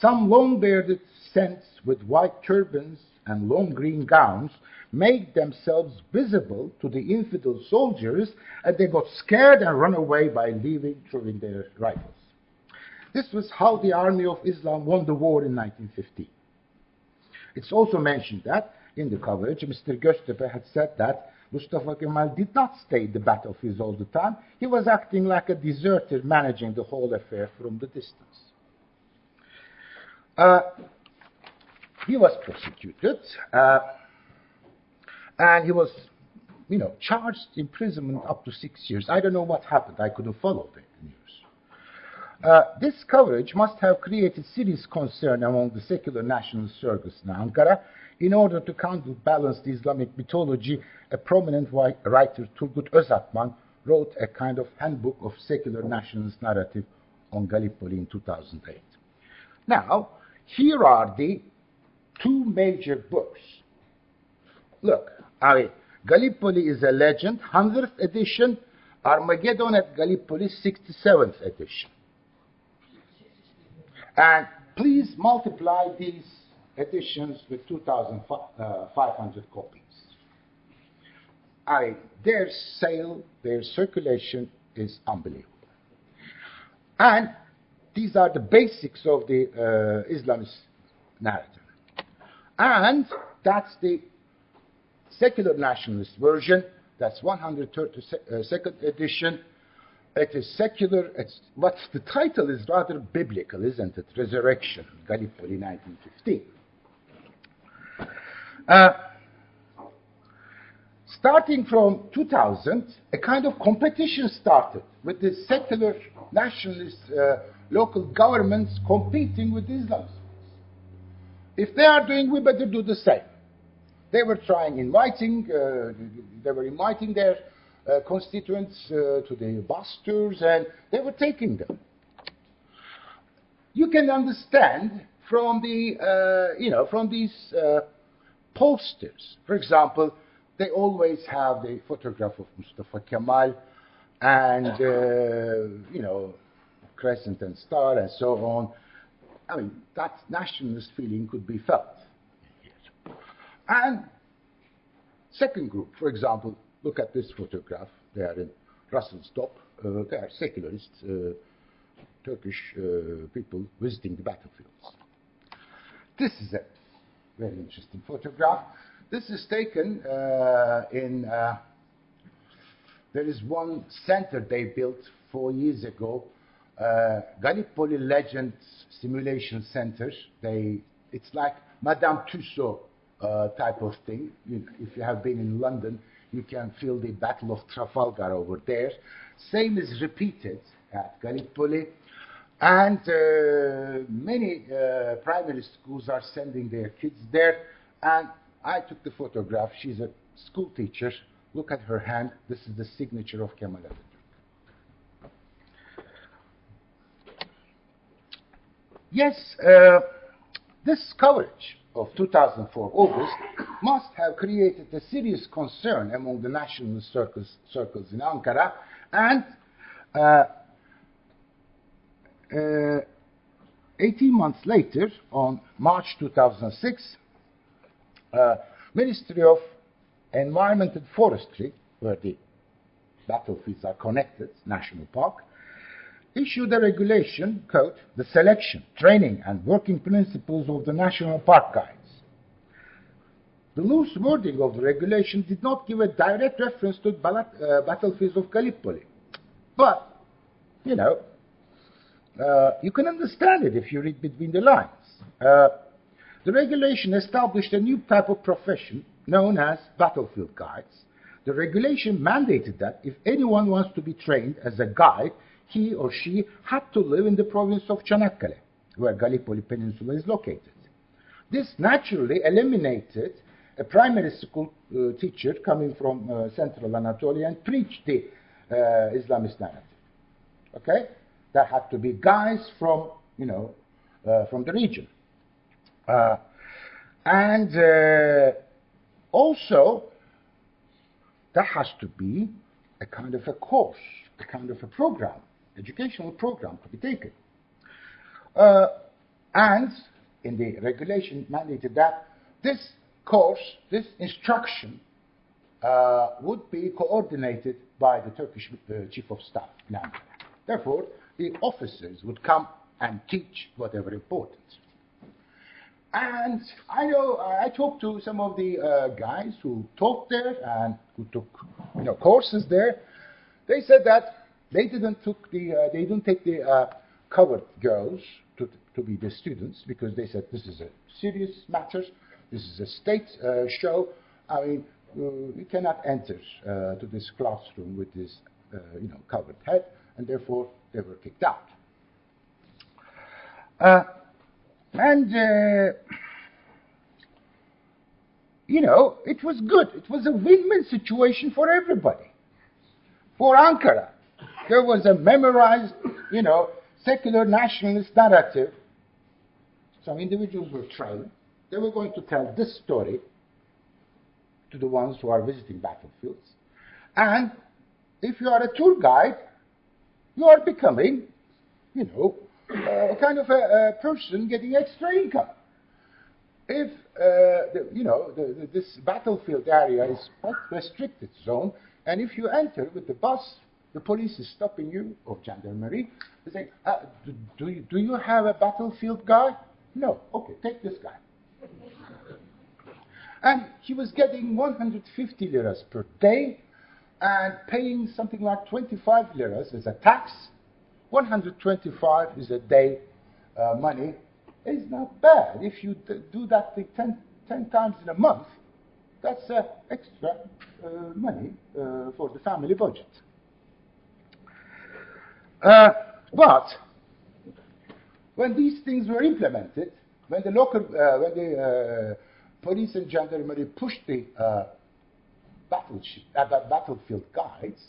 Some long bearded saints with white turbans and long green gowns made themselves visible to the infidel soldiers and they got scared and run away by leaving, throwing their rifles. This was how the army of Islam won the war in 1915. It's also mentioned that in the coverage, Mr. Göztepe had said that Mustafa Kemal did not stay in the battlefield all the time. He was acting like a deserter, managing the whole affair from the distance. Uh, he was prosecuted, uh, and he was, you know, charged imprisonment up to six years. I don't know what happened. I couldn't follow the news. Uh, this coverage must have created serious concern among the secular national circles in Ankara. In order to counterbalance the Islamic mythology, a prominent writer, Turgut Özakman, wrote a kind of handbook of secular nationalist narrative on Gallipoli in 2008. Now, here are the two major books. Look, I Gallipoli is a legend, 100th edition, Armageddon at Gallipoli, 67th edition. And please multiply these editions with 2,500 copies. I, their sale, their circulation is unbelievable. And these are the basics of the uh, Islamist narrative. And that's the secular nationalist version. That's 132nd edition. It is secular, it's, but the title is rather biblical, isn't it? Resurrection, Gallipoli 1915. Uh, starting from 2000, a kind of competition started with the secular nationalist uh, local governments competing with Islamists. If they are doing, we better do the same. They were trying inviting, uh, they were inviting their uh, constituents uh, to the bus tours, and they were taking them. You can understand from the, uh, you know, from these uh, posters. For example, they always have the photograph of Mustafa Kemal and, uh, you know, crescent and star and so on. I mean, that nationalist feeling could be felt. And second group, for example, look at this photograph. They are in Russell's Top. Uh, they are secularist uh, Turkish uh, people visiting the battlefields. This is a very interesting photograph. This is taken uh, in, uh, there is one center they built four years ago uh, Gallipoli Legends Simulation Center. They, it's like Madame Tussauds uh, type of thing. You, if you have been in London, you can feel the Battle of Trafalgar over there. Same is repeated at Gallipoli. And uh, many uh, primary schools are sending their kids there. And I took the photograph. She's a school teacher. Look at her hand. This is the signature of Kemal Atatürk. Yes, uh, this coverage of 2004 August must have created a serious concern among the nationalist circles, circles in Ankara and uh, uh, 18 months later, on March 2006, uh, Ministry of Environment and Forestry, where the battlefields are connected, National Park, issued a regulation code, the selection, training, and working principles of the National Park Guides. The loose wording of the regulation did not give a direct reference to uh, battlefields of Gallipoli. But, you know, uh, you can understand it if you read between the lines. Uh, the regulation established a new type of profession, known as battlefield guides. The regulation mandated that if anyone wants to be trained as a guide, he or she had to live in the province of Çanakkale, where Gallipoli Peninsula is located. This naturally eliminated a primary school uh, teacher coming from uh, central Anatolia and preached the uh, Islamist narrative. Okay? There had to be guys from, you know, uh, from the region. Uh, and uh, also, there has to be a kind of a course, a kind of a program, educational program to be taken. Uh, and in the regulation mandated that this course, this instruction, uh, would be coordinated by the Turkish uh, Chief of Staff Therefore, the officers would come and teach whatever important. And I know I talked to some of the uh, guys who taught there and who took you know courses there. They said that they didn't took the uh, they didn't take the uh, covered girls to to be the students because they said this is a serious matter. This is a state uh, show. I mean, uh, you cannot enter uh, to this classroom with this you know covered head, and therefore they were kicked out. And, uh, you know, it was good. It was a win win situation for everybody. For Ankara, there was a memorized, you know, secular nationalist narrative. Some individuals were trained. They were going to tell this story to the ones who are visiting battlefields. And if you are a tour guide, you are becoming, you know, uh, kind of a, a, person getting extra income. If, uh, the, you know, the, the, this battlefield area is quite restricted zone, and if you enter with the bus, the police is stopping you, or gendarmerie, they say, uh, do, do, you, do you have a battlefield guy? No. Okay, take this guy. [laughs] And he was getting 150 liras per day and paying something like 25 liras as a tax 125 is a day uh, money is not bad. If you do that thing 10, 10, times in a month, that's uh, extra uh, money uh, for the family budget. Uh, but when these things were implemented, when the local, uh, when the police and gendarmerie pushed the battleship, battlefield guides,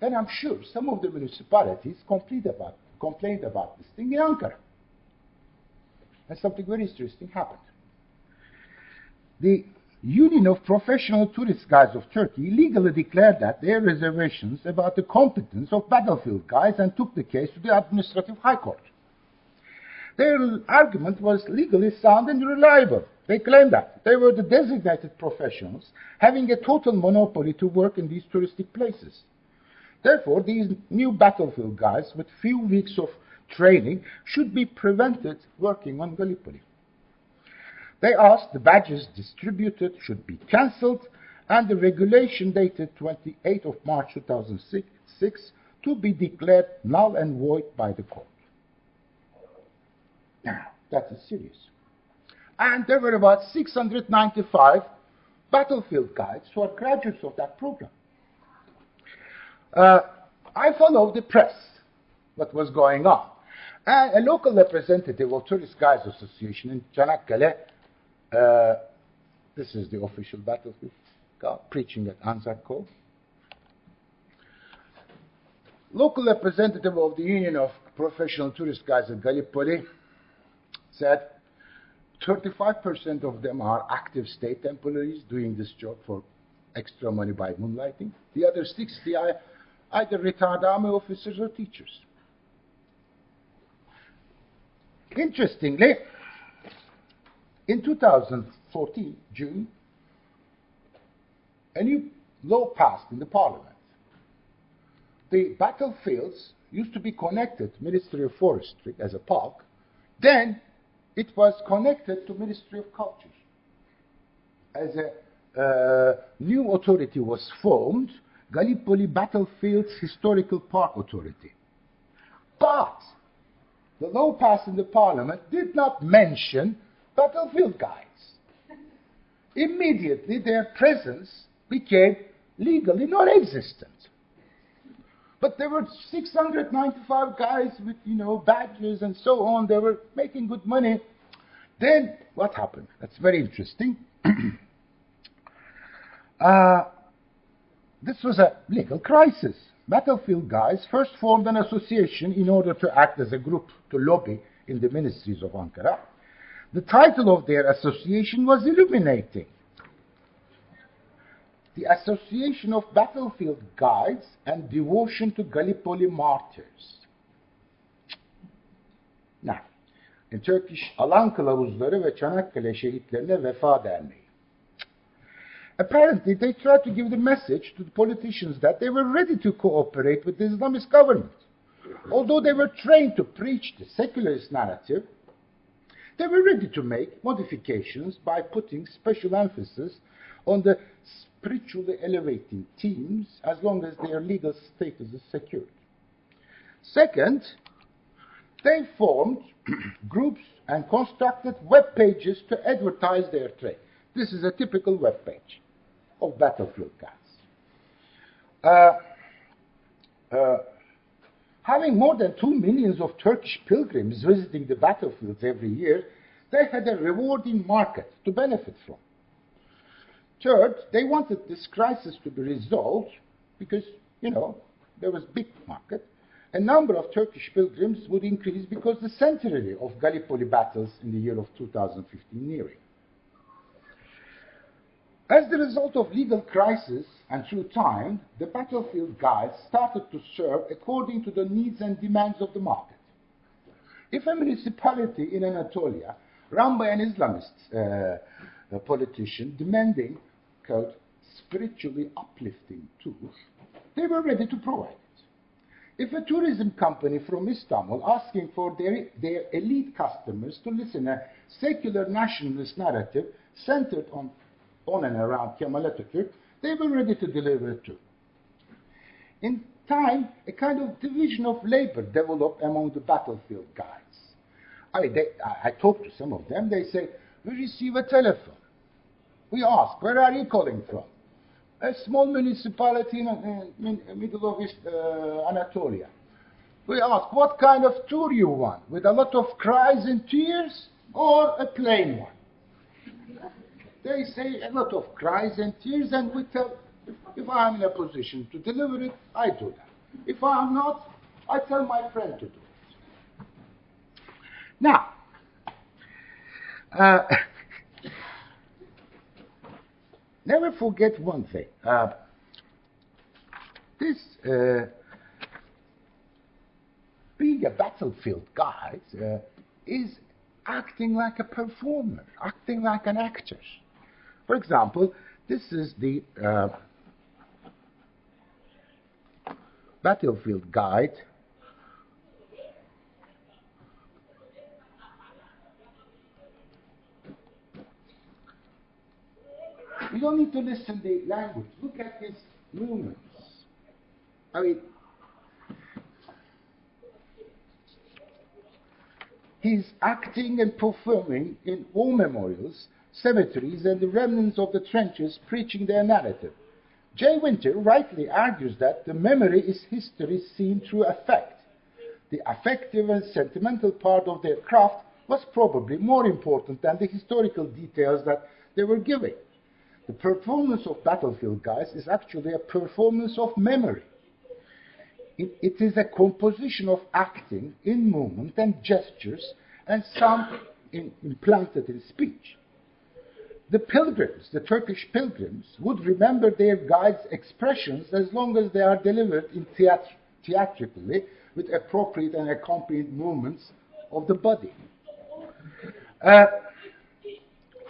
then I'm sure some of the municipalities complained about, complained about this thing in Ankara. And something very interesting happened. The Union of Professional Tourist Guides of Turkey legally declared that their reservations about the competence of battlefield guides and took the case to the Administrative High Court. Their argument was legally sound and reliable. They claimed that they were the designated professionals having a total monopoly to work in these touristic places. Therefore, these new battlefield guys with few weeks of training should be prevented working on Gallipoli. They asked the badges distributed should be cancelled and the regulation dated 28th of March 2006 to be declared null and void by the court. Now, that is serious. And there were about 695 battlefield guides who are graduates of that program. Uh, I followed the press, what was going on. And a local representative of Tourist Guides Association in Çanakkale, uh, this is the official battlefield, preaching at Anzac Cove. Local representative of the Union of Professional Tourist Guides at Gallipoli said 35% of them are active state employees doing this job for extra money by moonlighting. The other 60 are either retired army officers or teachers. Interestingly, in 2014, June, a new law passed in the parliament. The battlefields used to be connected to Ministry of Forestry as a park. Then it was connected to Ministry of Culture. As a uh, new authority was formed Gallipoli Battlefields Historical Park Authority. But the law passed in the parliament did not mention battlefield guides. immediately their presence became legally non-existent. But there were 695 guys with, you know, badges and so on. They were making good money. Then what happened? That's very interesting. [clears throat] uh, this was a legal crisis. Battlefield guys first formed an association in order to act as a group to lobby in the ministries of Ankara. The title of their association was Illuminating the Association of Battlefield Guides and Devotion to Gallipoli Martyrs. Now, in Turkish Alan Kılavuzları ve Çanakkale Şehitlerine Vefa Derneği. Apparently, they tried to give the message to the politicians that they were ready to cooperate with the Islamist government. Although they were trained to preach the secularist narrative, they were ready to make modifications by putting special emphasis on the spiritually elevating teams as long as their legal status is secured. Second, they formed [clears throat] groups and constructed web pages to advertise their trade. This is a typical web page of battlefield guys. Uh, uh, having more than two millions of Turkish pilgrims visiting the battlefields every year, they had a rewarding market to benefit from. Third, they wanted this crisis to be resolved because, you know, there was big market. A number of Turkish pilgrims would increase because the centenary of Gallipoli battles in the year of 2015 nearing. As the result of legal crisis and through time, the battlefield guides started to serve according to the needs and demands of the market. If a municipality in Anatolia, run by an Islamist uh, politician, demanding quote, spiritually uplifting tours, they were ready to provide it. If a tourism company from Istanbul asking for their, their elite customers to listen a secular nationalist narrative centered on, on and around Kemal Atatürk, they were ready to deliver it too. In time, a kind of division of labor developed among the battlefield guys. I, they, I, I talked to some of them. They say, we receive a telephone. We ask, where are you calling from? A small municipality in, in middle of East, uh, Anatolia. We ask, what kind of tour you want? With a lot of cries and tears or a plain one? They say a lot of cries and tears, and we tell, if, if I'm in a position to deliver it, I do that. If I'm not, I tell my friend to do it. Now, uh, [laughs] never forget one thing. Uh, this uh, being a battlefield guide uh, is acting like a performer, acting like an actor. For example, this is the uh, battlefield guide You don't need to listen to the language. Look at his movements. I mean, he's acting and performing in war memorials, cemeteries, and the remnants of the trenches preaching their narrative. Jay Winter rightly argues that the memory is history seen through affect. The affective and sentimental part of their craft was probably more important than the historical details that they were giving. The performance of battlefield guys is actually a performance of memory. It, it is a composition of acting in movement and gestures and some in, implanted in speech. The pilgrims, the Turkish pilgrims, would remember their guides' expressions as long as they are delivered in theat- theatrically with appropriate and accompanied movements of the body. Uh,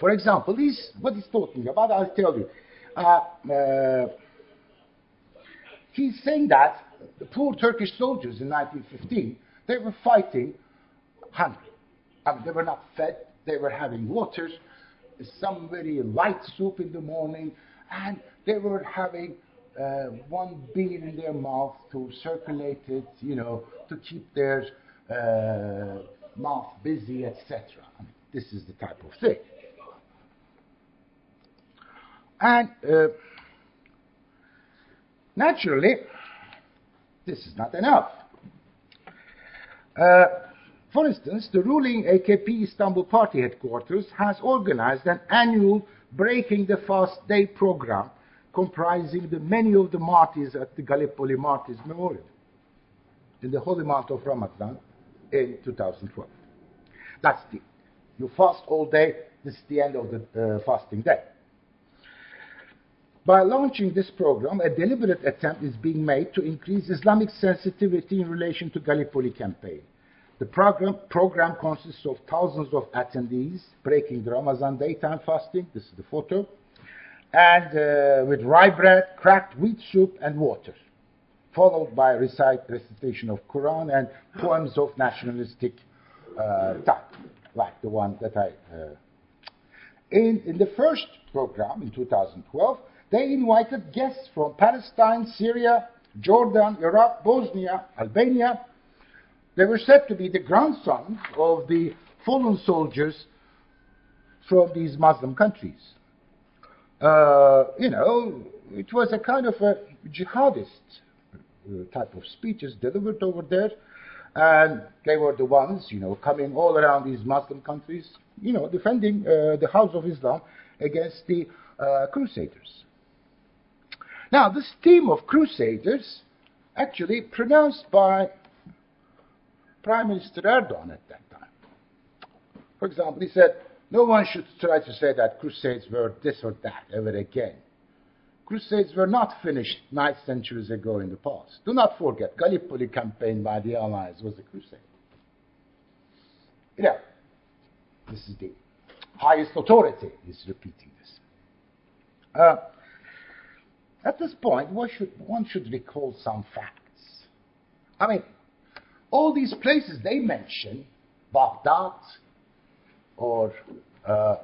for example, he's, what he's talking about, I'll tell you. Uh, uh, he's saying that the poor Turkish soldiers in 1915, they were fighting hungry. I mean, they were not fed, they were having waters, some very light soup in the morning, and they were having uh, one beer in their mouth to circulate it, you know, to keep their uh, mouth busy, etc. I mean, this is the type of thing. And uh, naturally, this is not enough. Uh, for instance, the ruling AKP Istanbul Party headquarters has organized an annual Breaking the Fast Day program comprising the many of the martyrs at the Gallipoli Martyrs Memorial in the holy month of Ramadan in 2012. That's the, you fast all day, this is the end of the uh, fasting day. By launching this program, a deliberate attempt is being made to increase Islamic sensitivity in relation to Gallipoli campaign. The program, program consists of thousands of attendees breaking the Ramadan daytime fasting. This is the photo. And uh, with rye bread, cracked wheat soup, and water, followed by recite, recitation of Quran and poems of nationalistic uh, type, like the one that I. Uh, in, in the first program in 2012, they invited guests from Palestine, Syria, Jordan, Iraq, Bosnia, Albania, they were said to be the grandsons of the fallen soldiers from these Muslim countries. Uh, you know, it was a kind of a jihadist uh, type of speeches delivered over there, and they were the ones, you know, coming all around these Muslim countries, you know, defending uh, the House of Islam against the uh, Crusaders. Now, this theme of Crusaders, actually pronounced by Prime Minister Erdogan at that time. For example, he said, no one should try to say that crusades were this or that ever again. Crusades were not finished nine centuries ago in the past. Do not forget, Gallipoli campaign by the Allies was a crusade. Know, this is the highest authority is repeating this. Uh, at this point, one should, one should recall some facts. I mean, all these places they mention, Baghdad, or, uh,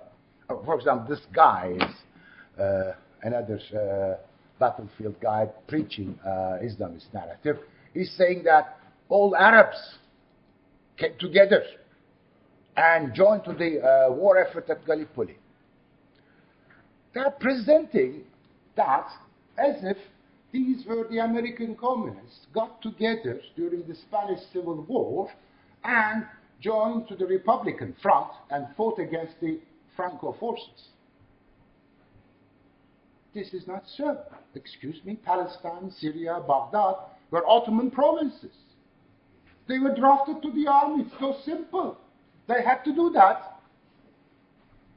for example, this guy is uh, another uh, battlefield guy preaching uh, Islamist narrative. He's saying that all Arabs came together and joined to the uh, war effort at Gallipoli. They're presenting that as if these were the American communists got together during the Spanish Civil War and joined to the Republican front and fought against the Franco forces. This is not so. Excuse me, Palestine, Syria, Baghdad were Ottoman provinces. They were drafted to the army. It's so simple. They had to do that.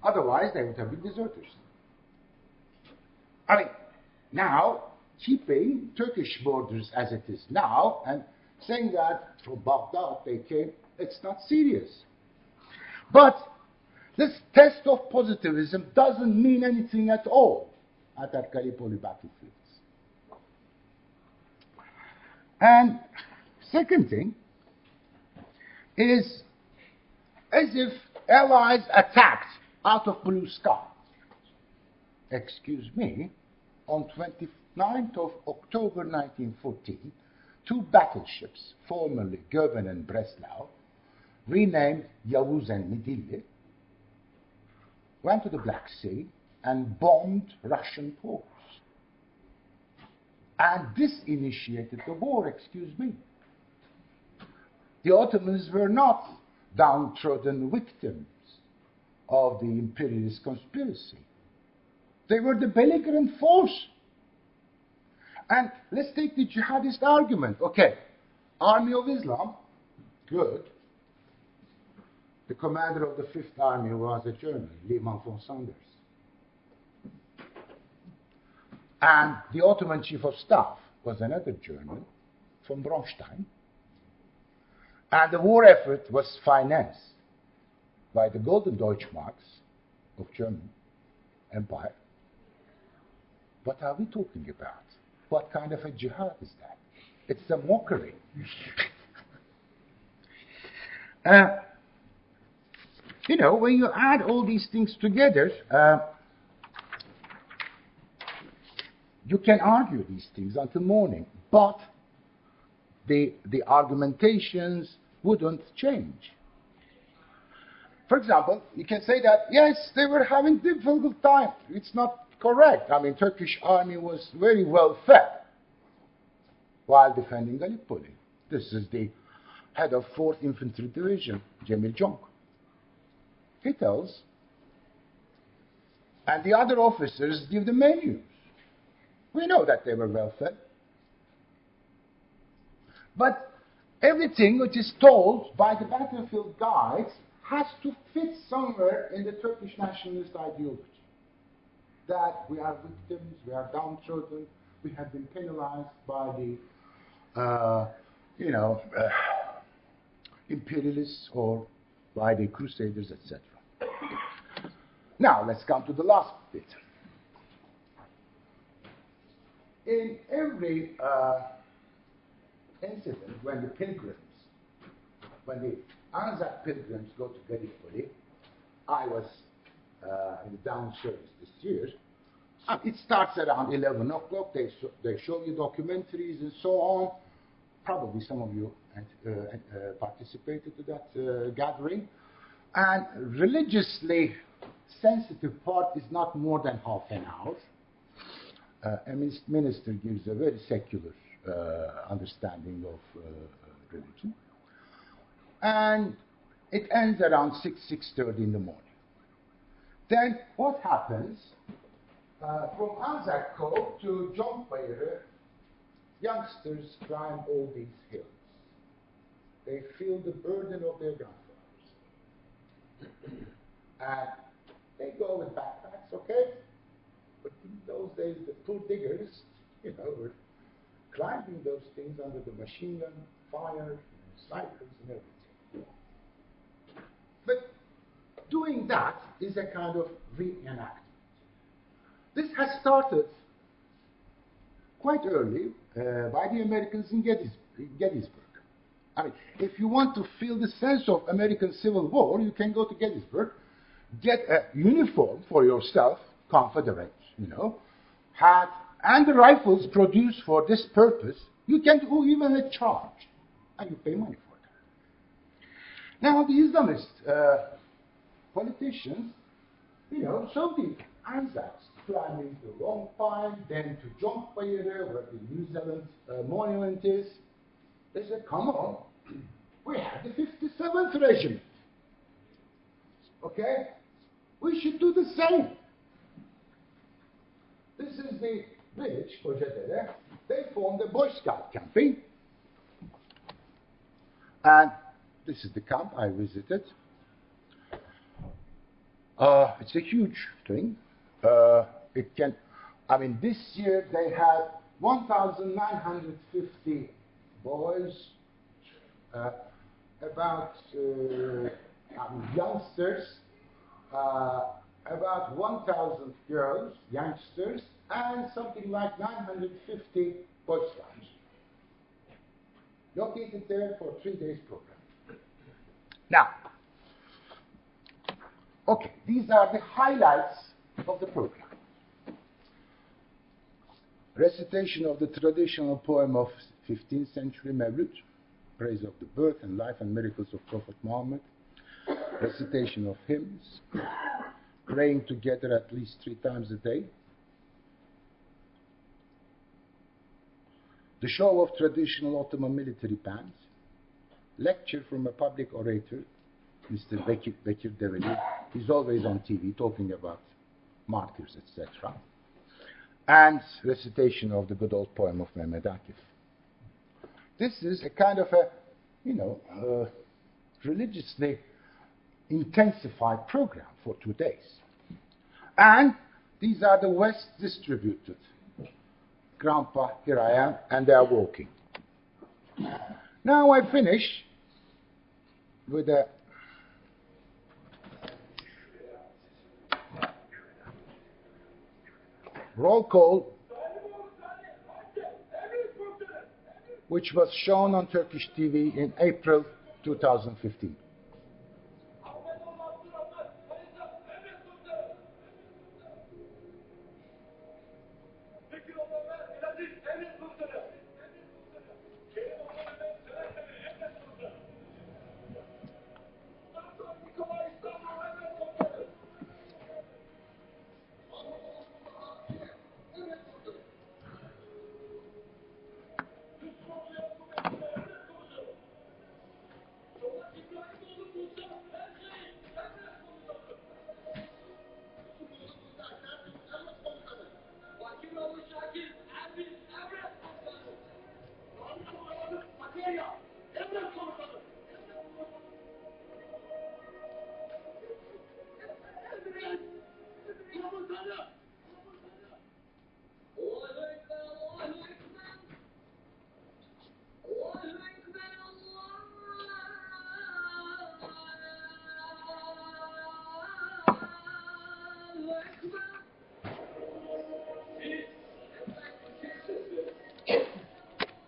Otherwise, they would have been deserters. I mean, now keeping Turkish borders as it is now and saying that from Baghdad they came, it's not serious. But this test of positivism doesn't mean anything at all at that Gallipoli battlefields. And second thing is as if allies attacked out of blue sky. Excuse me, on 24 9th of October 1914, two battleships, formerly Goeben and Breslau, renamed Yavuz and Midilli, went to the Black Sea and bombed Russian ports. And this initiated the war, excuse me. The Ottomans were not downtrodden victims of the imperialist conspiracy. They were the belligerent force and let's take the jihadist argument. Okay, Army of Islam, good. The commander of the Fifth Army was a German, Liman von Sanders. And the Ottoman Chief of Staff was another German, von Braunstein. And the war effort was financed by the golden Deutschmarks of German Empire. What are we talking about? What kind of a jihad is that? It's a mockery. [laughs] uh, you know, when you add all these things together, uh, you can argue these things until morning, but the, the argumentations wouldn't change. For example, you can say that, yes, they were having difficult time. It's not correct. I mean, Turkish army was very well fed while defending Gallipoli. This is the head of 4th Infantry Division, Cemil Conk. He tells, and the other officers give the menus. We know that they were well fed. But everything which is told by the battlefield guides has to fit somewhere in the Turkish nationalist ideology. That we are victims, we are downtrodden, we have been penalized by the, uh, you know, uh, imperialists or by the crusaders, etc. Now, let's come to the last bit. In every uh, incident, when the pilgrims, when the Anzac pilgrims go to Gallipoli, I was uh, in the dawn service this year. Uh, it starts around 11 o'clock. They, so, they show you documentaries and so on. Probably some of you uh, uh participated to that uh, gathering. And religiously sensitive part is not more than half an hour. Uh, a minister gives a very secular uh, understanding of uh, religion. And it ends around 6, 6.30 in the morning. Then what happens? Uh, from Anzac Cove to Conkbayırı, youngsters climb all these hills. They feel the burden of their grandfathers. [clears throat] and they go with backpacks, okay? But in those days, the poor diggers, [laughs] you know, were climbing those things under the machine gun fire, snipers, and everything. But doing that is a kind of reenactment. This has started quite early uh, by the Americans in Gettysburg. I mean, if you want to feel the sense of American Civil War, you can go to Gettysburg, get a uniform for yourself, Confederate, you know, hat, and the rifles produced for this purpose, you can do even a charge, and you pay money for that. Now, the Islamists uh, politicians, you know, the Anzacs climbing the Lone Pine, then to Conkbayırı, where the New Zealand uh, monument is. They said, come on, we have the 57th Regiment. Okay? We should do the same. This is the village, Kocadere. They formed a Boy Scout camping. And this is the camp I visited. Uh, it's a huge thing. Uh, it can, I mean, this year they had 1,950 boys, uh, about uh, youngsters, uh, about 1,000 girls, youngsters, and something like 950 Boy Scouts. Located there for three days program. Now, okay, these are the highlights of the program. Recitation of the traditional poem of 15th century Mevlud, praise of the birth and life and miracles of Prophet Muhammad, recitation of hymns, praying together at least three times a day, the show of traditional Ottoman military bands, lecture from a public orator, Mr. Bekir, Bekir Develi. He's always on TV talking about martyrs, etc. And recitation of the good old poem of Mehmet Akif. This is a kind of a, you know, uh, religiously intensified program for two days. And these are the West distributed. Grandpa, here I am, and they are walking. Now I finish with a roll call which was shown on Turkish TV in April 2015.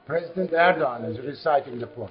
President Erdogan is reciting the poem.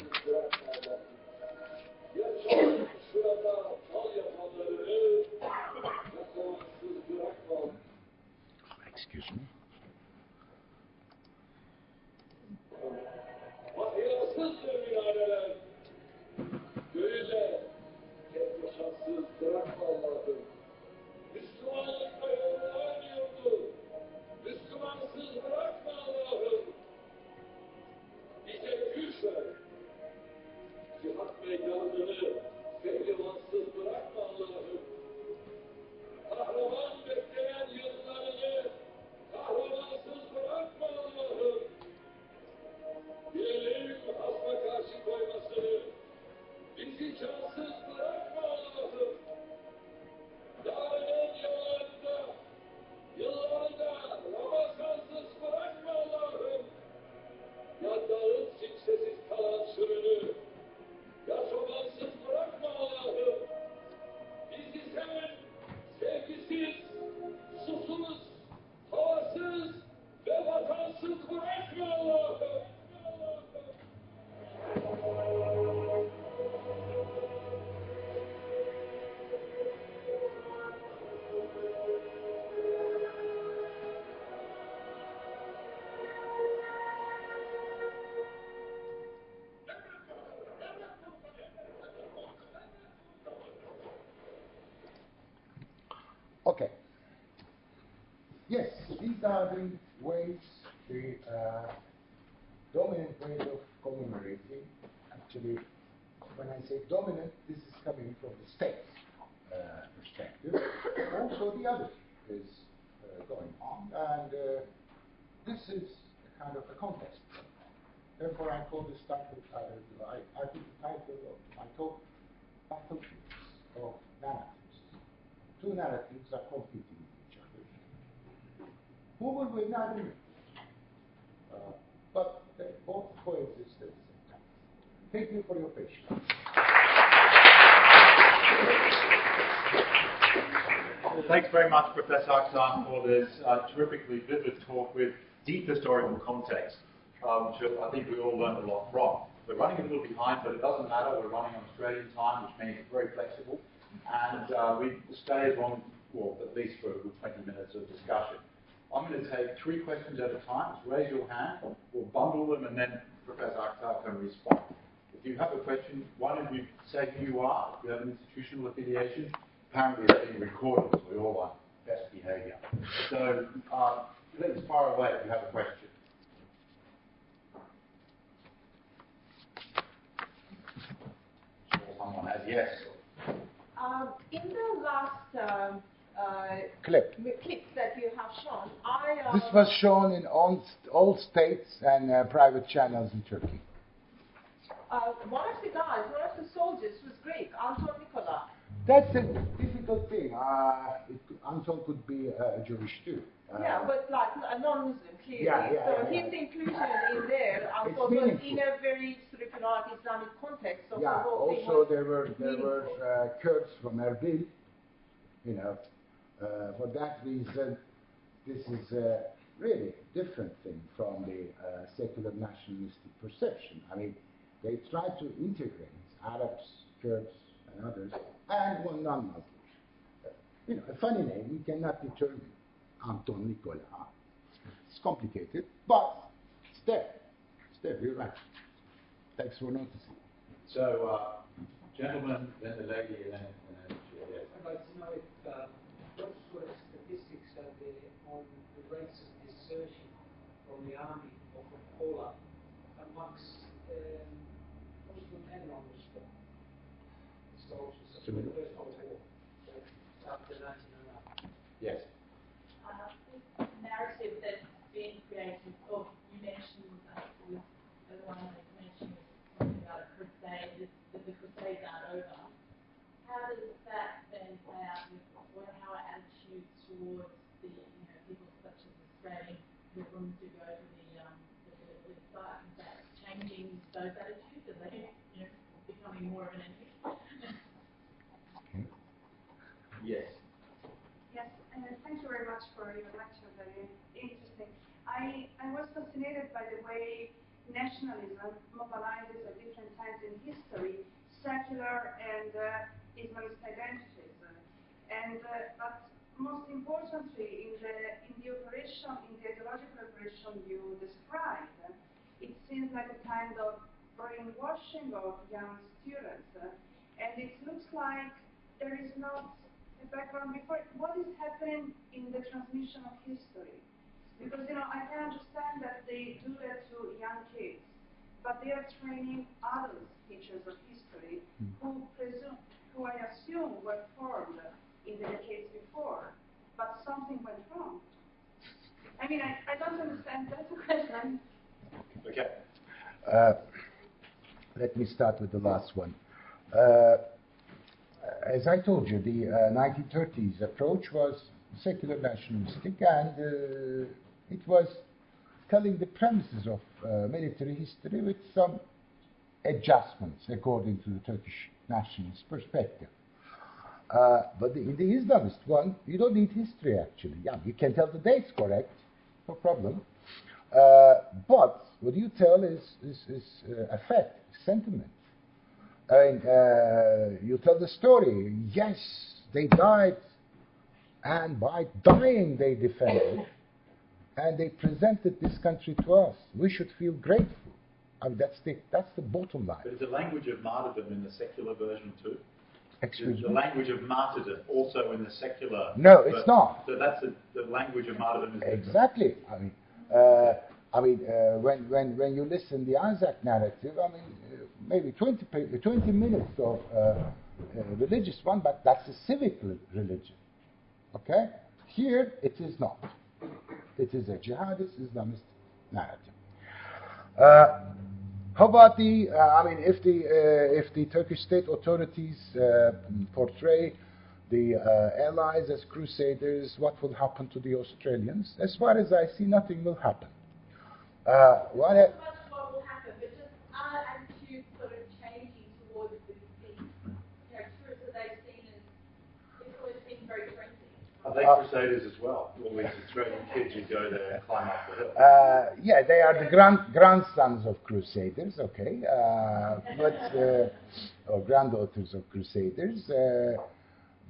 Are the uh, dominant way of commemorating. Actually, when I say dominant, this is coming from the state uh, perspective. also, the other is uh, going on, and uh, this is a kind of a context. Therefore, I call this title, uh, I, I put the title of my talk, Battlefields of Narratives two narratives are competing with each Who will don't know. Uh, but they both coexist at the same time. Thank you for your patience. Thanks very much, Professor Aktar, for this uh, terrifically vivid talk with deep historical context, um, which I think we all learned a lot from. We're running a little behind, but it doesn't matter. We're running on Australian time, which means it's very flexible. And uh, we stay as long, well, at least for a good 20 minutes of discussion. I'm going to take three questions at a time. Just raise your hand. We'll bundle them, and then Professor Aktar can respond. If you have a question, why don't you say who you are? If you have an institutional affiliation, apparently it's being recorded, so we all want best behaviour. So uh, let's fire away if you have a question. Someone has yes. Um, in the last uh, Clip. m- clips that you have shown, I uh, This was shown in all, all states and uh, private channels in Turkey. uh, one of the guys, one of the soldiers was Greek, Anton Nikola. That's a difficult thing. Uh, it, Anton could be uh, Jewish too. Uh, yeah, but like a non-Muslim, clearly. Yeah, yeah, so yeah, his inclusion in there, thought was in a very sort of you know, Islamic context. So yeah. the whole thing Also, there were there were uh, Kurds from Erbil. You know, uh, for that reason, this is a really different thing from the uh, secular nationalistic perception. I mean, they try to integrate Arabs, Kurds, and others, and one non-Muslim. Uh, you know, a funny name. We cannot determine Anton Nicola. It's complicated, but it's there. It's there. You're right. Thanks for noticing. So, uh, gentlemen, then the lady, and then, and then yes. I'd like to know if, um, what sort of statistics are there on the rates desertion from the army or from Paula amongst um, Muslim and non-Muslim soldiers of the First World War, so after 1909? Yes. uh, this narrative that's being created, oh, you mentioned, I think it was the one that mentioned something about a crusade, that that the crusades aren't over. How does that then play out with what, how are attitudes towards the, you know, people such as Who go to the, um, the, changing those attitudes? Are they, you know, becoming more of an? Yes. Yes, and thank you very much for your lecture. Very interesting. I, I was fascinated by the way nationalism mobilizes at different times in history secular and Islamist identities. And uh, but most importantly, in the the operation, in the ideological operation you described, it seems like a kind of brainwashing of young students, and it looks like there is not a background before. What is happening in the transmission of history? Because you know, I can understand that they do that to young kids, but they are training adult teachers of history hmm. who presume, who I assume were formed in the decades before, but something went wrong. I mean, I, I don't understand. That's a question. Okay. Uh, let me start with the last one. Uh, as I told you, the uh, 1930s approach was secular nationalistic and uh, it was telling the premises of uh, military history with some adjustments according to the Turkish nationalist perspective. Uh, but the, in the Islamist one, you don't need history actually. Yeah, you can tell the dates correct, no problem. Uh, but what you tell is, is, is uh, affect, sentiment. And uh, you tell the story. Yes, they died, and by dying they defended, and they presented this country to us. We should feel grateful. I mean, that's the that's the bottom line. But is the language of martyrdom in the secular version too? Excuse Is the language of martyrdom also in the secular? No, it's not. So that's the, the language of martyrdom. Is. Exactly. I mean, uh, I mean, uh, when, when, when you listen the Anzac narrative, I mean, uh, maybe 20, 20 minutes of uh, uh, religious one, but that's a civic religion. Okay? Here, it is not. It is a jihadist Islamist narrative. How about the? I mean, if the uh, if the Turkish state authorities uh, portray the uh, allies as crusaders, what will happen to the Australians? As far as I see, nothing will happen. Uh, what so much what will happen, but just our attitudes sort of changing towards the, the you know, tourists that they've seen as, it's always been very friendly. Are they Uh, crusaders as well? These Australian kids who go there and climb up the hill. Uh, yeah, they are the grand, grandsons of crusaders, okay, uh, but uh, or granddaughters of crusaders. Uh,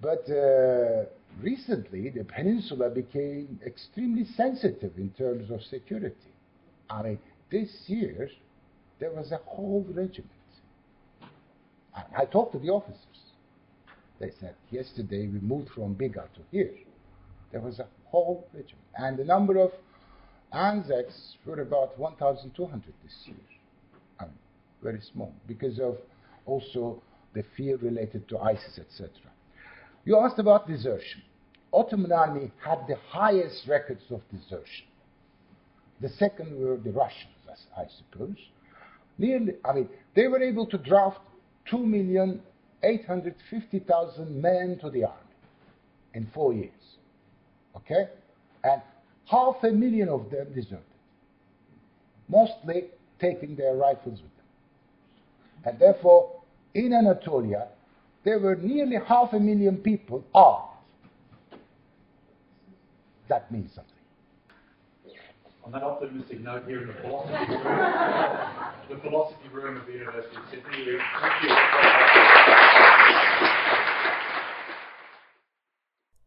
but uh, recently, the peninsula became extremely sensitive in terms of security. I mean, this year there was a whole regiment. I, I talked to the officers. They said yesterday we moved from Biga to here. There was a whole regiment, and the number of Anzacs were about 1,200 this year. I mean, very small because of also the fear related to ISIS, etc. You asked about desertion. Ottoman army had the highest records of desertion. The second were the Russians, as I suppose. Nearly, I mean, they were able to draft 2,850,000 men to the army in four years. Okay? And half a million of them deserted, mostly taking their rifles with them. And therefore, in Anatolia, there were nearly half a million people armed. That means something. On that optimistic note, here in the philosophy room, [laughs] the philosophy room of the University of Sydney. Thank you.